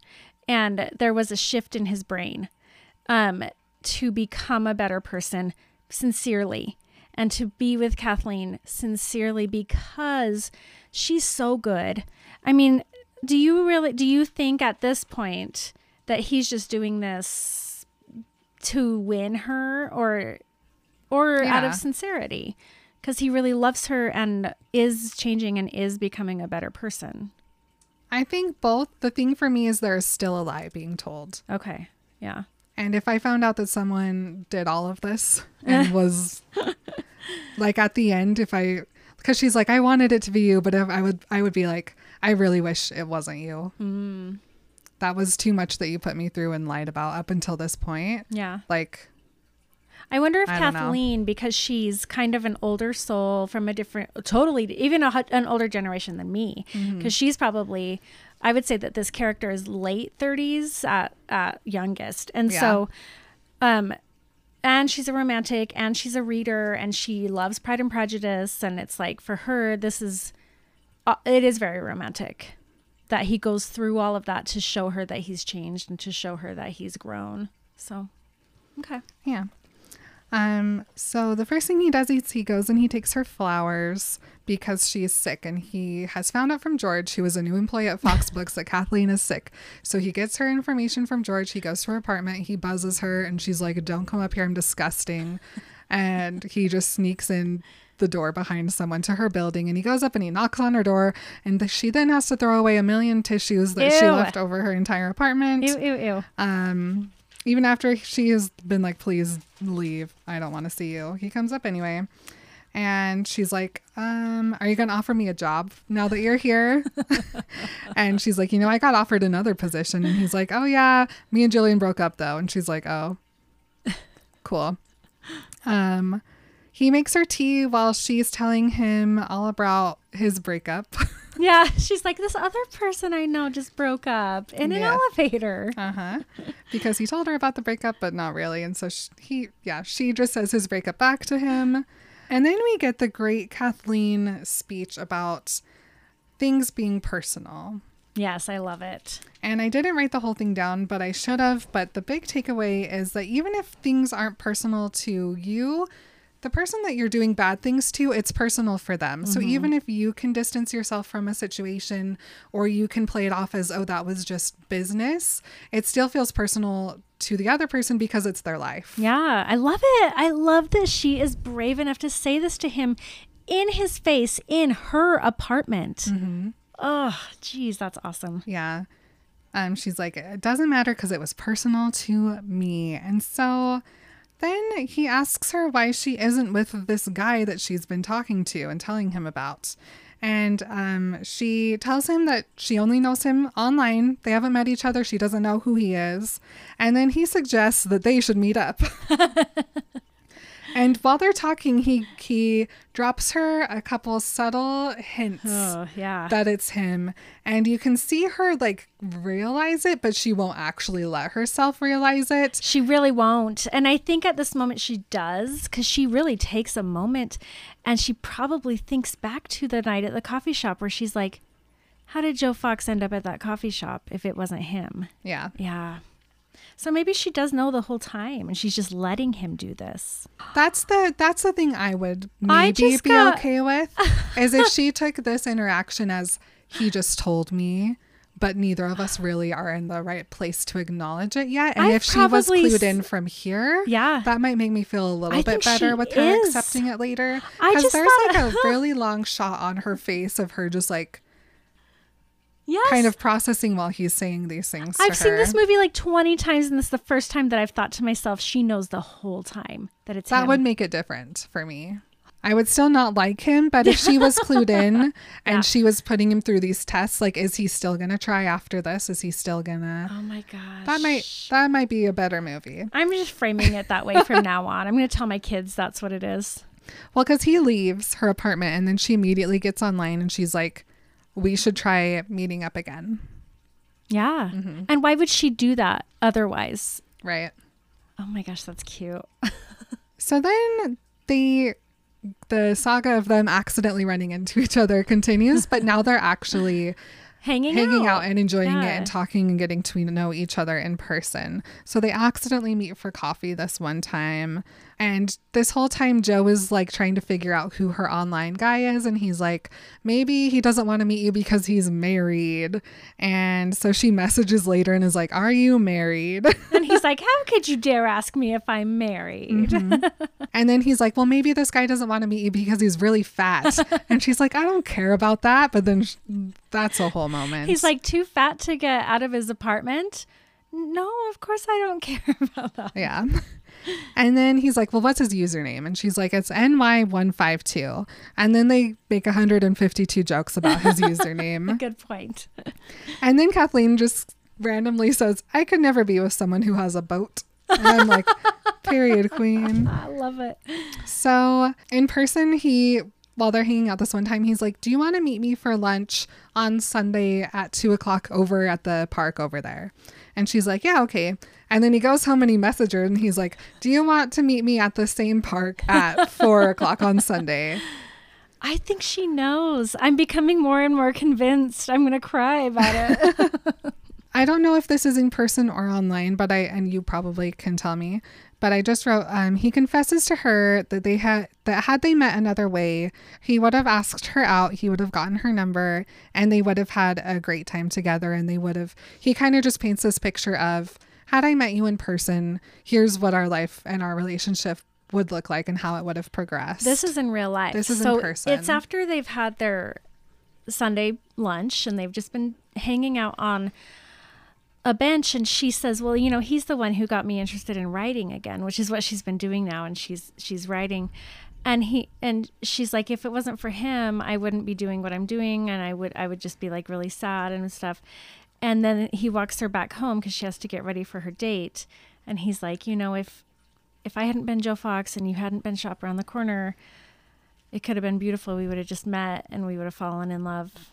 And there was a shift in his brain um, to become a better person sincerely and to be with Kathleen sincerely because she's so good. I mean, do you really do you think at this point that he's just doing this to win her or or out of sincerity because he really loves her and is changing and is becoming a better person. I think both. The thing for me is there is still a lie being told. Okay. Yeah. And if I found out that someone did all of this and was like at the end, if I, because she's like, I wanted it to be you, but if I would, I would be like, I really wish it wasn't you. Mm. That was too much that you put me through and lied about up until this point. Yeah. Like, I wonder if I. Kathleen, because she's kind of an older soul from a different, totally, even a, an older generation than me, Mm-hmm. because she's probably, I would say that this character is late 30s at, at youngest. And so, um, and she's a romantic and she's a reader and she loves Pride and Prejudice. And it's like for her, this is, uh, it is very romantic that he goes through all of that to show her that he's changed and to show her that he's grown. So, okay. yeah. Um, so the first thing he does is he goes and he takes her flowers because she's sick and he has found out from George, who was a new employee at Fox Books, that Kathleen is sick. So he gets her information from George. He goes to her apartment, he buzzes her, and she's like, Don't come up here, I'm disgusting. and he just sneaks in the door behind someone to her building and he goes up and he knocks on her door and she then has to throw away a million tissues that she left over her entire apartment Ew, ew, ew. um, even after she has been like, please leave. I don't want to see you. He comes up anyway. And she's like, um, are you going to offer me a job now that you're here? and she's like, you know, I got offered another position. And he's like, oh, yeah, me and Gillian broke up though. And she's like, oh, cool. Um, he makes her tea while she's telling him all about his breakup. Yeah, she's like, this other person I know just broke up in an Yeah. elevator. Uh huh. Because he told her about the breakup, but not really. And so sh he, yeah, she just says his breakup back to him. And then we get the great Kathleen speech about things being personal. Yes, I love it. And I didn't write the whole thing down, but I should have. But the big takeaway is that even if things aren't personal to you, the person that you're doing bad things to, it's personal for them. So even if you can distance yourself from a situation or you can play it off as, oh, that was just business, it still feels personal to the other person because it's their life. Yeah, I love it. I love that she is brave enough to say this to him in his face in her apartment. Oh, geez, that's awesome. Yeah. Um, she's like, it doesn't matter because it was personal to me. And so then he asks her why she isn't with this guy that she's been talking to and telling him about. And um, she tells him that she only knows him online. They haven't met each other. She doesn't know who he is. And then he suggests that they should meet up. and while they're talking, he he drops her a couple subtle hints Oh, yeah. that it's him and you can see her like realize it but she won't actually let herself realize it She really won't. And I think at this moment she does because she really takes a moment and she probably thinks back to the night at the coffee shop where she's like, How did Joe Fox end up at that coffee shop if it wasn't him? yeah Yeah. So maybe she does know the whole time and she's just letting him do this. that's the that's the thing i would maybe just be got- okay with is if she took this interaction as he just told me but neither of us really are in the right place to acknowledge it yet and I've if she was clued in from here Yeah. that might make me feel a little I bit better with her is. accepting it later I because there's like a really long shot on her face of her just like Yes. kind of processing while he's saying these things I've seen this movie like 20 times and this is the first time that I've thought to myself, she knows the whole time that it's That him. would make it different for me. I would still not like him, but if she was clued in and Yeah. she was putting him through these tests, like is he still gonna try after this? Is he still gonna Oh my gosh. that might that might be a better movie. I'm just framing it that way from now on. I'm going to tell my kids that's what it is. Well, because he leaves her apartment and then she immediately gets online and she's like, We should try meeting up again. Yeah. Mm-hmm. And why would she do that otherwise? Right. Oh my gosh, that's cute. So then the the saga of them accidentally running into each other continues, but now they're actually Hanging, hanging out. out and enjoying it and talking and getting to know each other in person. So they accidentally meet for coffee this one time. And this whole time, Joe is like trying to figure out who her online guy is. And he's like, maybe he doesn't want to meet you because he's married. And so she messages later and is like, Are you married? and he's like, How could you dare ask me if I'm married? Mm-hmm. and then he's like, Well, maybe this guy doesn't want to meet you because he's really fat. and she's like, I don't care about that. But then sh- that's a whole moment. He's like, Too fat to get out of his apartment? No, of course I don't care about that. Yeah. And then he's like, Well, what's his username? And she's like, It's NY152. And then they make 152 jokes about his username. Good point. And then Kathleen just randomly says, I could never be with someone who has a boat. And I'm like, Period, queen. I love it. So in person, he, while they're hanging out this one time, he's like, Do you want to meet me for lunch on Sunday at two o'clock over at the park over there? And she's like, Yeah, okay. And then he goes home and he messages her and he's like, Do you want to meet me at the same park at four o'clock on Sunday? I think she knows. I'm becoming more and more convinced. I'm going to cry about it. I don't know if this is in person or online, but I and you probably can tell me. But I just wrote um he confesses to her that they had that had they met another way, he would have asked her out, he would have gotten her number, and they would have had a great time together and they would have he kind of just paints this picture of had I met you in person, here's what our life and our relationship would look like and how it would have progressed. This is in real life. This is in person. It's after they've had their Sunday lunch and they've just been hanging out on a bench and she says, "Well, you know, he's the one who got me interested in writing again, which is what she's been doing now and she's she's writing." And he and she's like, "If it wasn't for him, I wouldn't be doing what I'm doing and I would I would just be like really sad and stuff." And then he walks her back home cuz she has to get ready for her date. And he's like, "You know, if if I hadn't been Joe Fox and you hadn't been shop around the corner, it could have been beautiful. We would have just met and we would have fallen in love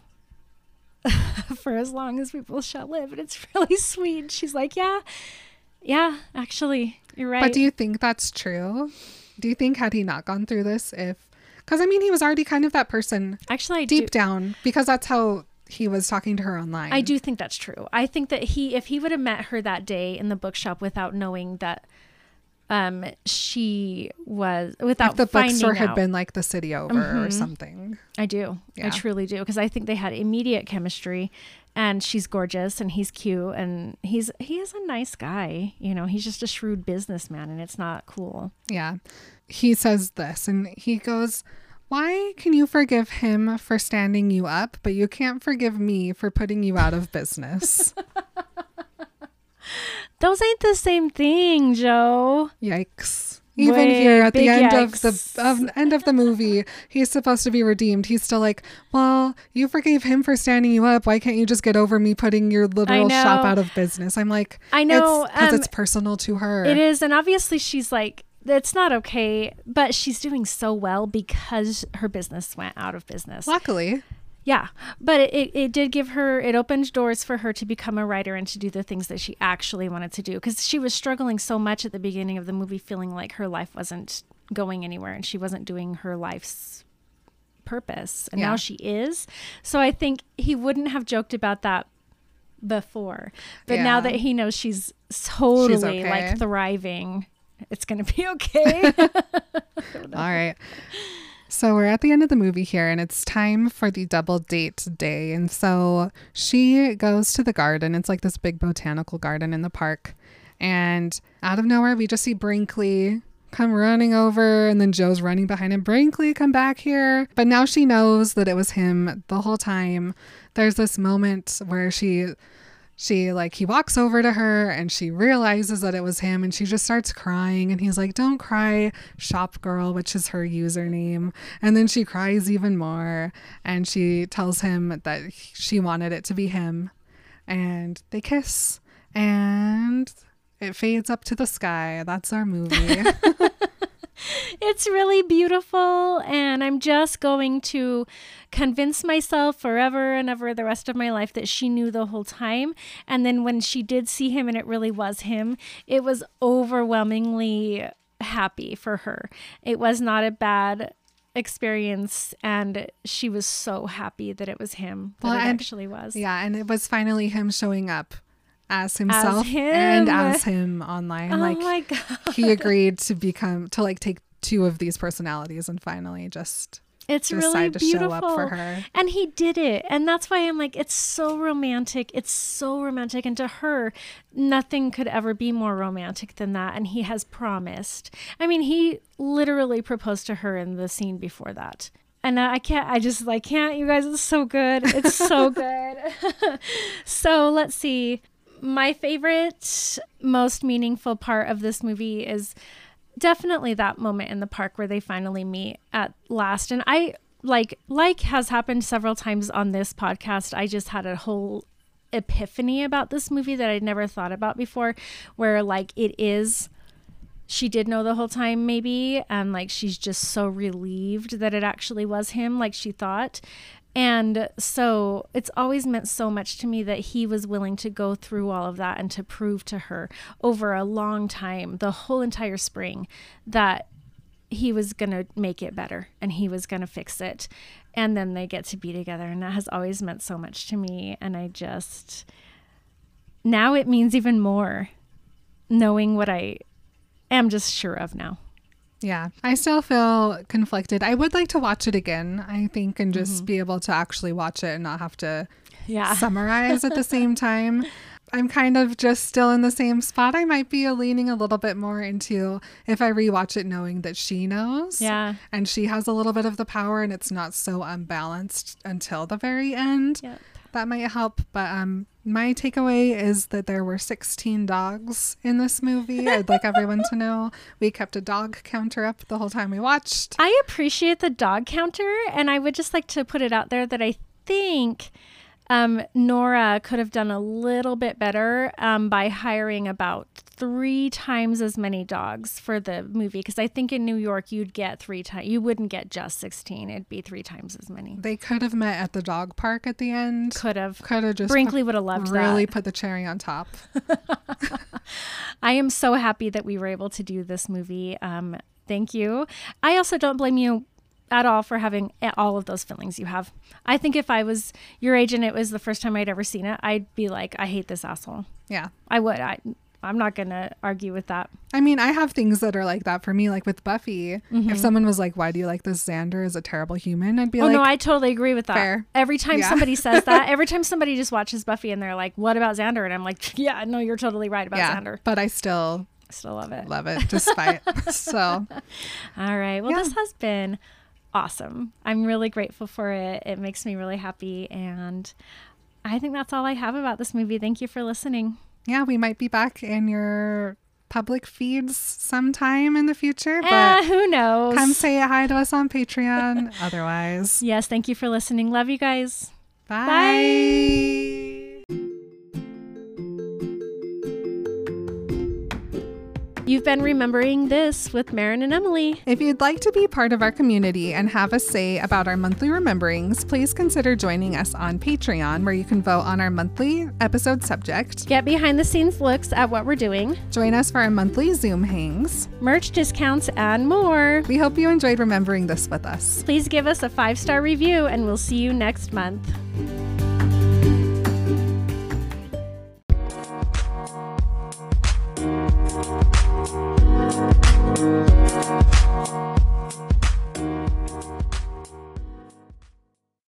for as long as people shall live. And it's really sweet. She's like, Yeah, yeah, actually, you're right. But do you think that's true? Do you think had he not gone through this if cuz I mean he was already kind of that person actually I deep do, down because that's how he was talking to her online. I do think that's true. I think that he if he would have met her that day in the bookshop without knowing that um she was without if the bookstore had out- been like the city over or Mhm. something. I do. I truly do because I think they had immediate chemistry and she's gorgeous and he's cute and he's he is a nice guy, you know, he's just a shrewd businessman and it's not cool. Yeah. He says this and he goes, Why can you forgive him for standing you up, but you can't forgive me for putting you out of business? Those ain't the same thing, Joe. Yikes. Even here at the end of the of, end of the movie, he's supposed to be redeemed. He's still like, "Well, you forgave him for standing you up. Why can't you just get over me putting your literal shop out of business?" I'm like, I know, because um, it's personal to her. It is and obviously she's like it's not okay, but she's doing so well because her business went out of business. Luckily, Yeah, but it, it, it did give her, it opened doors for her to become a writer and to do the things that she actually wanted to do. Because she was struggling so much at the beginning of the movie, feeling like her life wasn't going anywhere and she wasn't doing her life's purpose. And Yeah. now she is. So I think he wouldn't have joked about that before. But now that he knows she's totally okay. like thriving, it's going to be okay. All right. So we're at the end of the movie here, and it's time for the double date day. And so she goes to the garden. It's like this big botanical garden in the park. And out of nowhere, we just see Brinkley come running over, and then Joe's running behind him. Brinkley, come back here. But now she knows that it was him the whole time. There's this moment where she she like he walks over to her and she realizes that it was him and she just starts crying and he's like don't cry shop girl which is her username. And then she cries even more and she tells him that she wanted it to be him and they kiss and it fades up to the sky. That's our movie It's really beautiful, and I'm just going to convince myself forever and ever the rest of my life that she knew the whole time. And then when she did see him and it really was him, it was overwhelmingly happy for her. It was not a bad experience and she was so happy that it was him that Well, it and- actually was. Yeah, and it was finally him showing up as himself him. and as him online. Oh like my god. he agreed to become to like take two of these personalities and finally just It's decide really to beautiful. show up for her. And he did it. And that's why I'm like, it's so romantic. It's so romantic. And to her, nothing could ever be more romantic than that. And he has promised. I mean, he literally proposed to her in the scene before that. And I can't, I just like can't, you guys, it's so good. It's so good. so let's see. My favorite, most meaningful part of this movie is definitely that moment in the park where they finally meet at last. And i like like has happened several times on this podcast. I just had a whole epiphany about this movie that i'd never thought about before where like it is she did know the whole time maybe and like she's just so relieved that it actually was him like she thought and so it's always meant so much to me that he was willing to go through all of that and to prove to her over a long time, the whole entire spring, that he was going to make it better and he was going to fix it. And then they get to be together. And that has always meant so much to me. And I just, now it means even more knowing what I am just sure of now. Yeah, I still feel conflicted. I would like to watch it again, I think, and just mm-hmm. be able to actually watch it and not have to Yeah. summarize at the same time. I'm kind of just still in the same spot. I might be leaning a little bit more into if I rewatch it knowing that she knows. Yeah. And she has a little bit of the power and it's not so unbalanced until the very end. Yep. That might help. But um my takeaway is that there were 16 dogs in this movie. I'd like everyone to know we kept a dog counter up the whole time we watched. I appreciate the dog counter, and I would just like to put it out there that I think um, Nora could have done a little bit better um, by hiring about three times as many dogs for the movie. Because I think in New York you'd get three times. You wouldn't get just sixteen; it'd be three times as many. They could have met at the dog park at the end. Could have. Could have just Brinkley would have loved that. really that. put the cherry on top. I am so happy that we were able to do this movie. Um, thank you. I also don't blame you at all for having all of those feelings you have. I think if I was your age and it was the first time I'd ever seen it, I'd be like, I hate this asshole. Yeah. I would. I, I'm not going to argue with that. I mean, I have things that are like that for me, like with Buffy. If someone was like, Why do you like this Xander is a terrible human? I'd be Mm-hmm. Oh, like, no, I totally agree with that. fair. Every time Yeah. somebody says that, every time somebody just watches Buffy and they're like, what about Xander? And I'm like, yeah, no, you're totally right about Yeah. Xander. But I still I still love it. love it despite. so All right. Well, Yeah. this has been awesome. I'm really grateful for it. It makes me really happy. And I think that's all I have about this movie. Thank you for listening. yeah, we might be back in your public feeds sometime in the future, but Eh, who knows? come say hi to us on Patreon. Otherwise, yes. Thank you for listening. Love you guys. bye. You've been remembering this with Marin and Emily. If you'd like to be part of our community and have a say about our monthly rememberings, please consider joining us on Patreon, where you can vote on our monthly episode subject. Get behind the scenes looks at what we're doing, Join us for our monthly Zoom hangs. merch discounts, and more. We hope you enjoyed remembering this with us. Please give us a five star review, and we'll see you next month.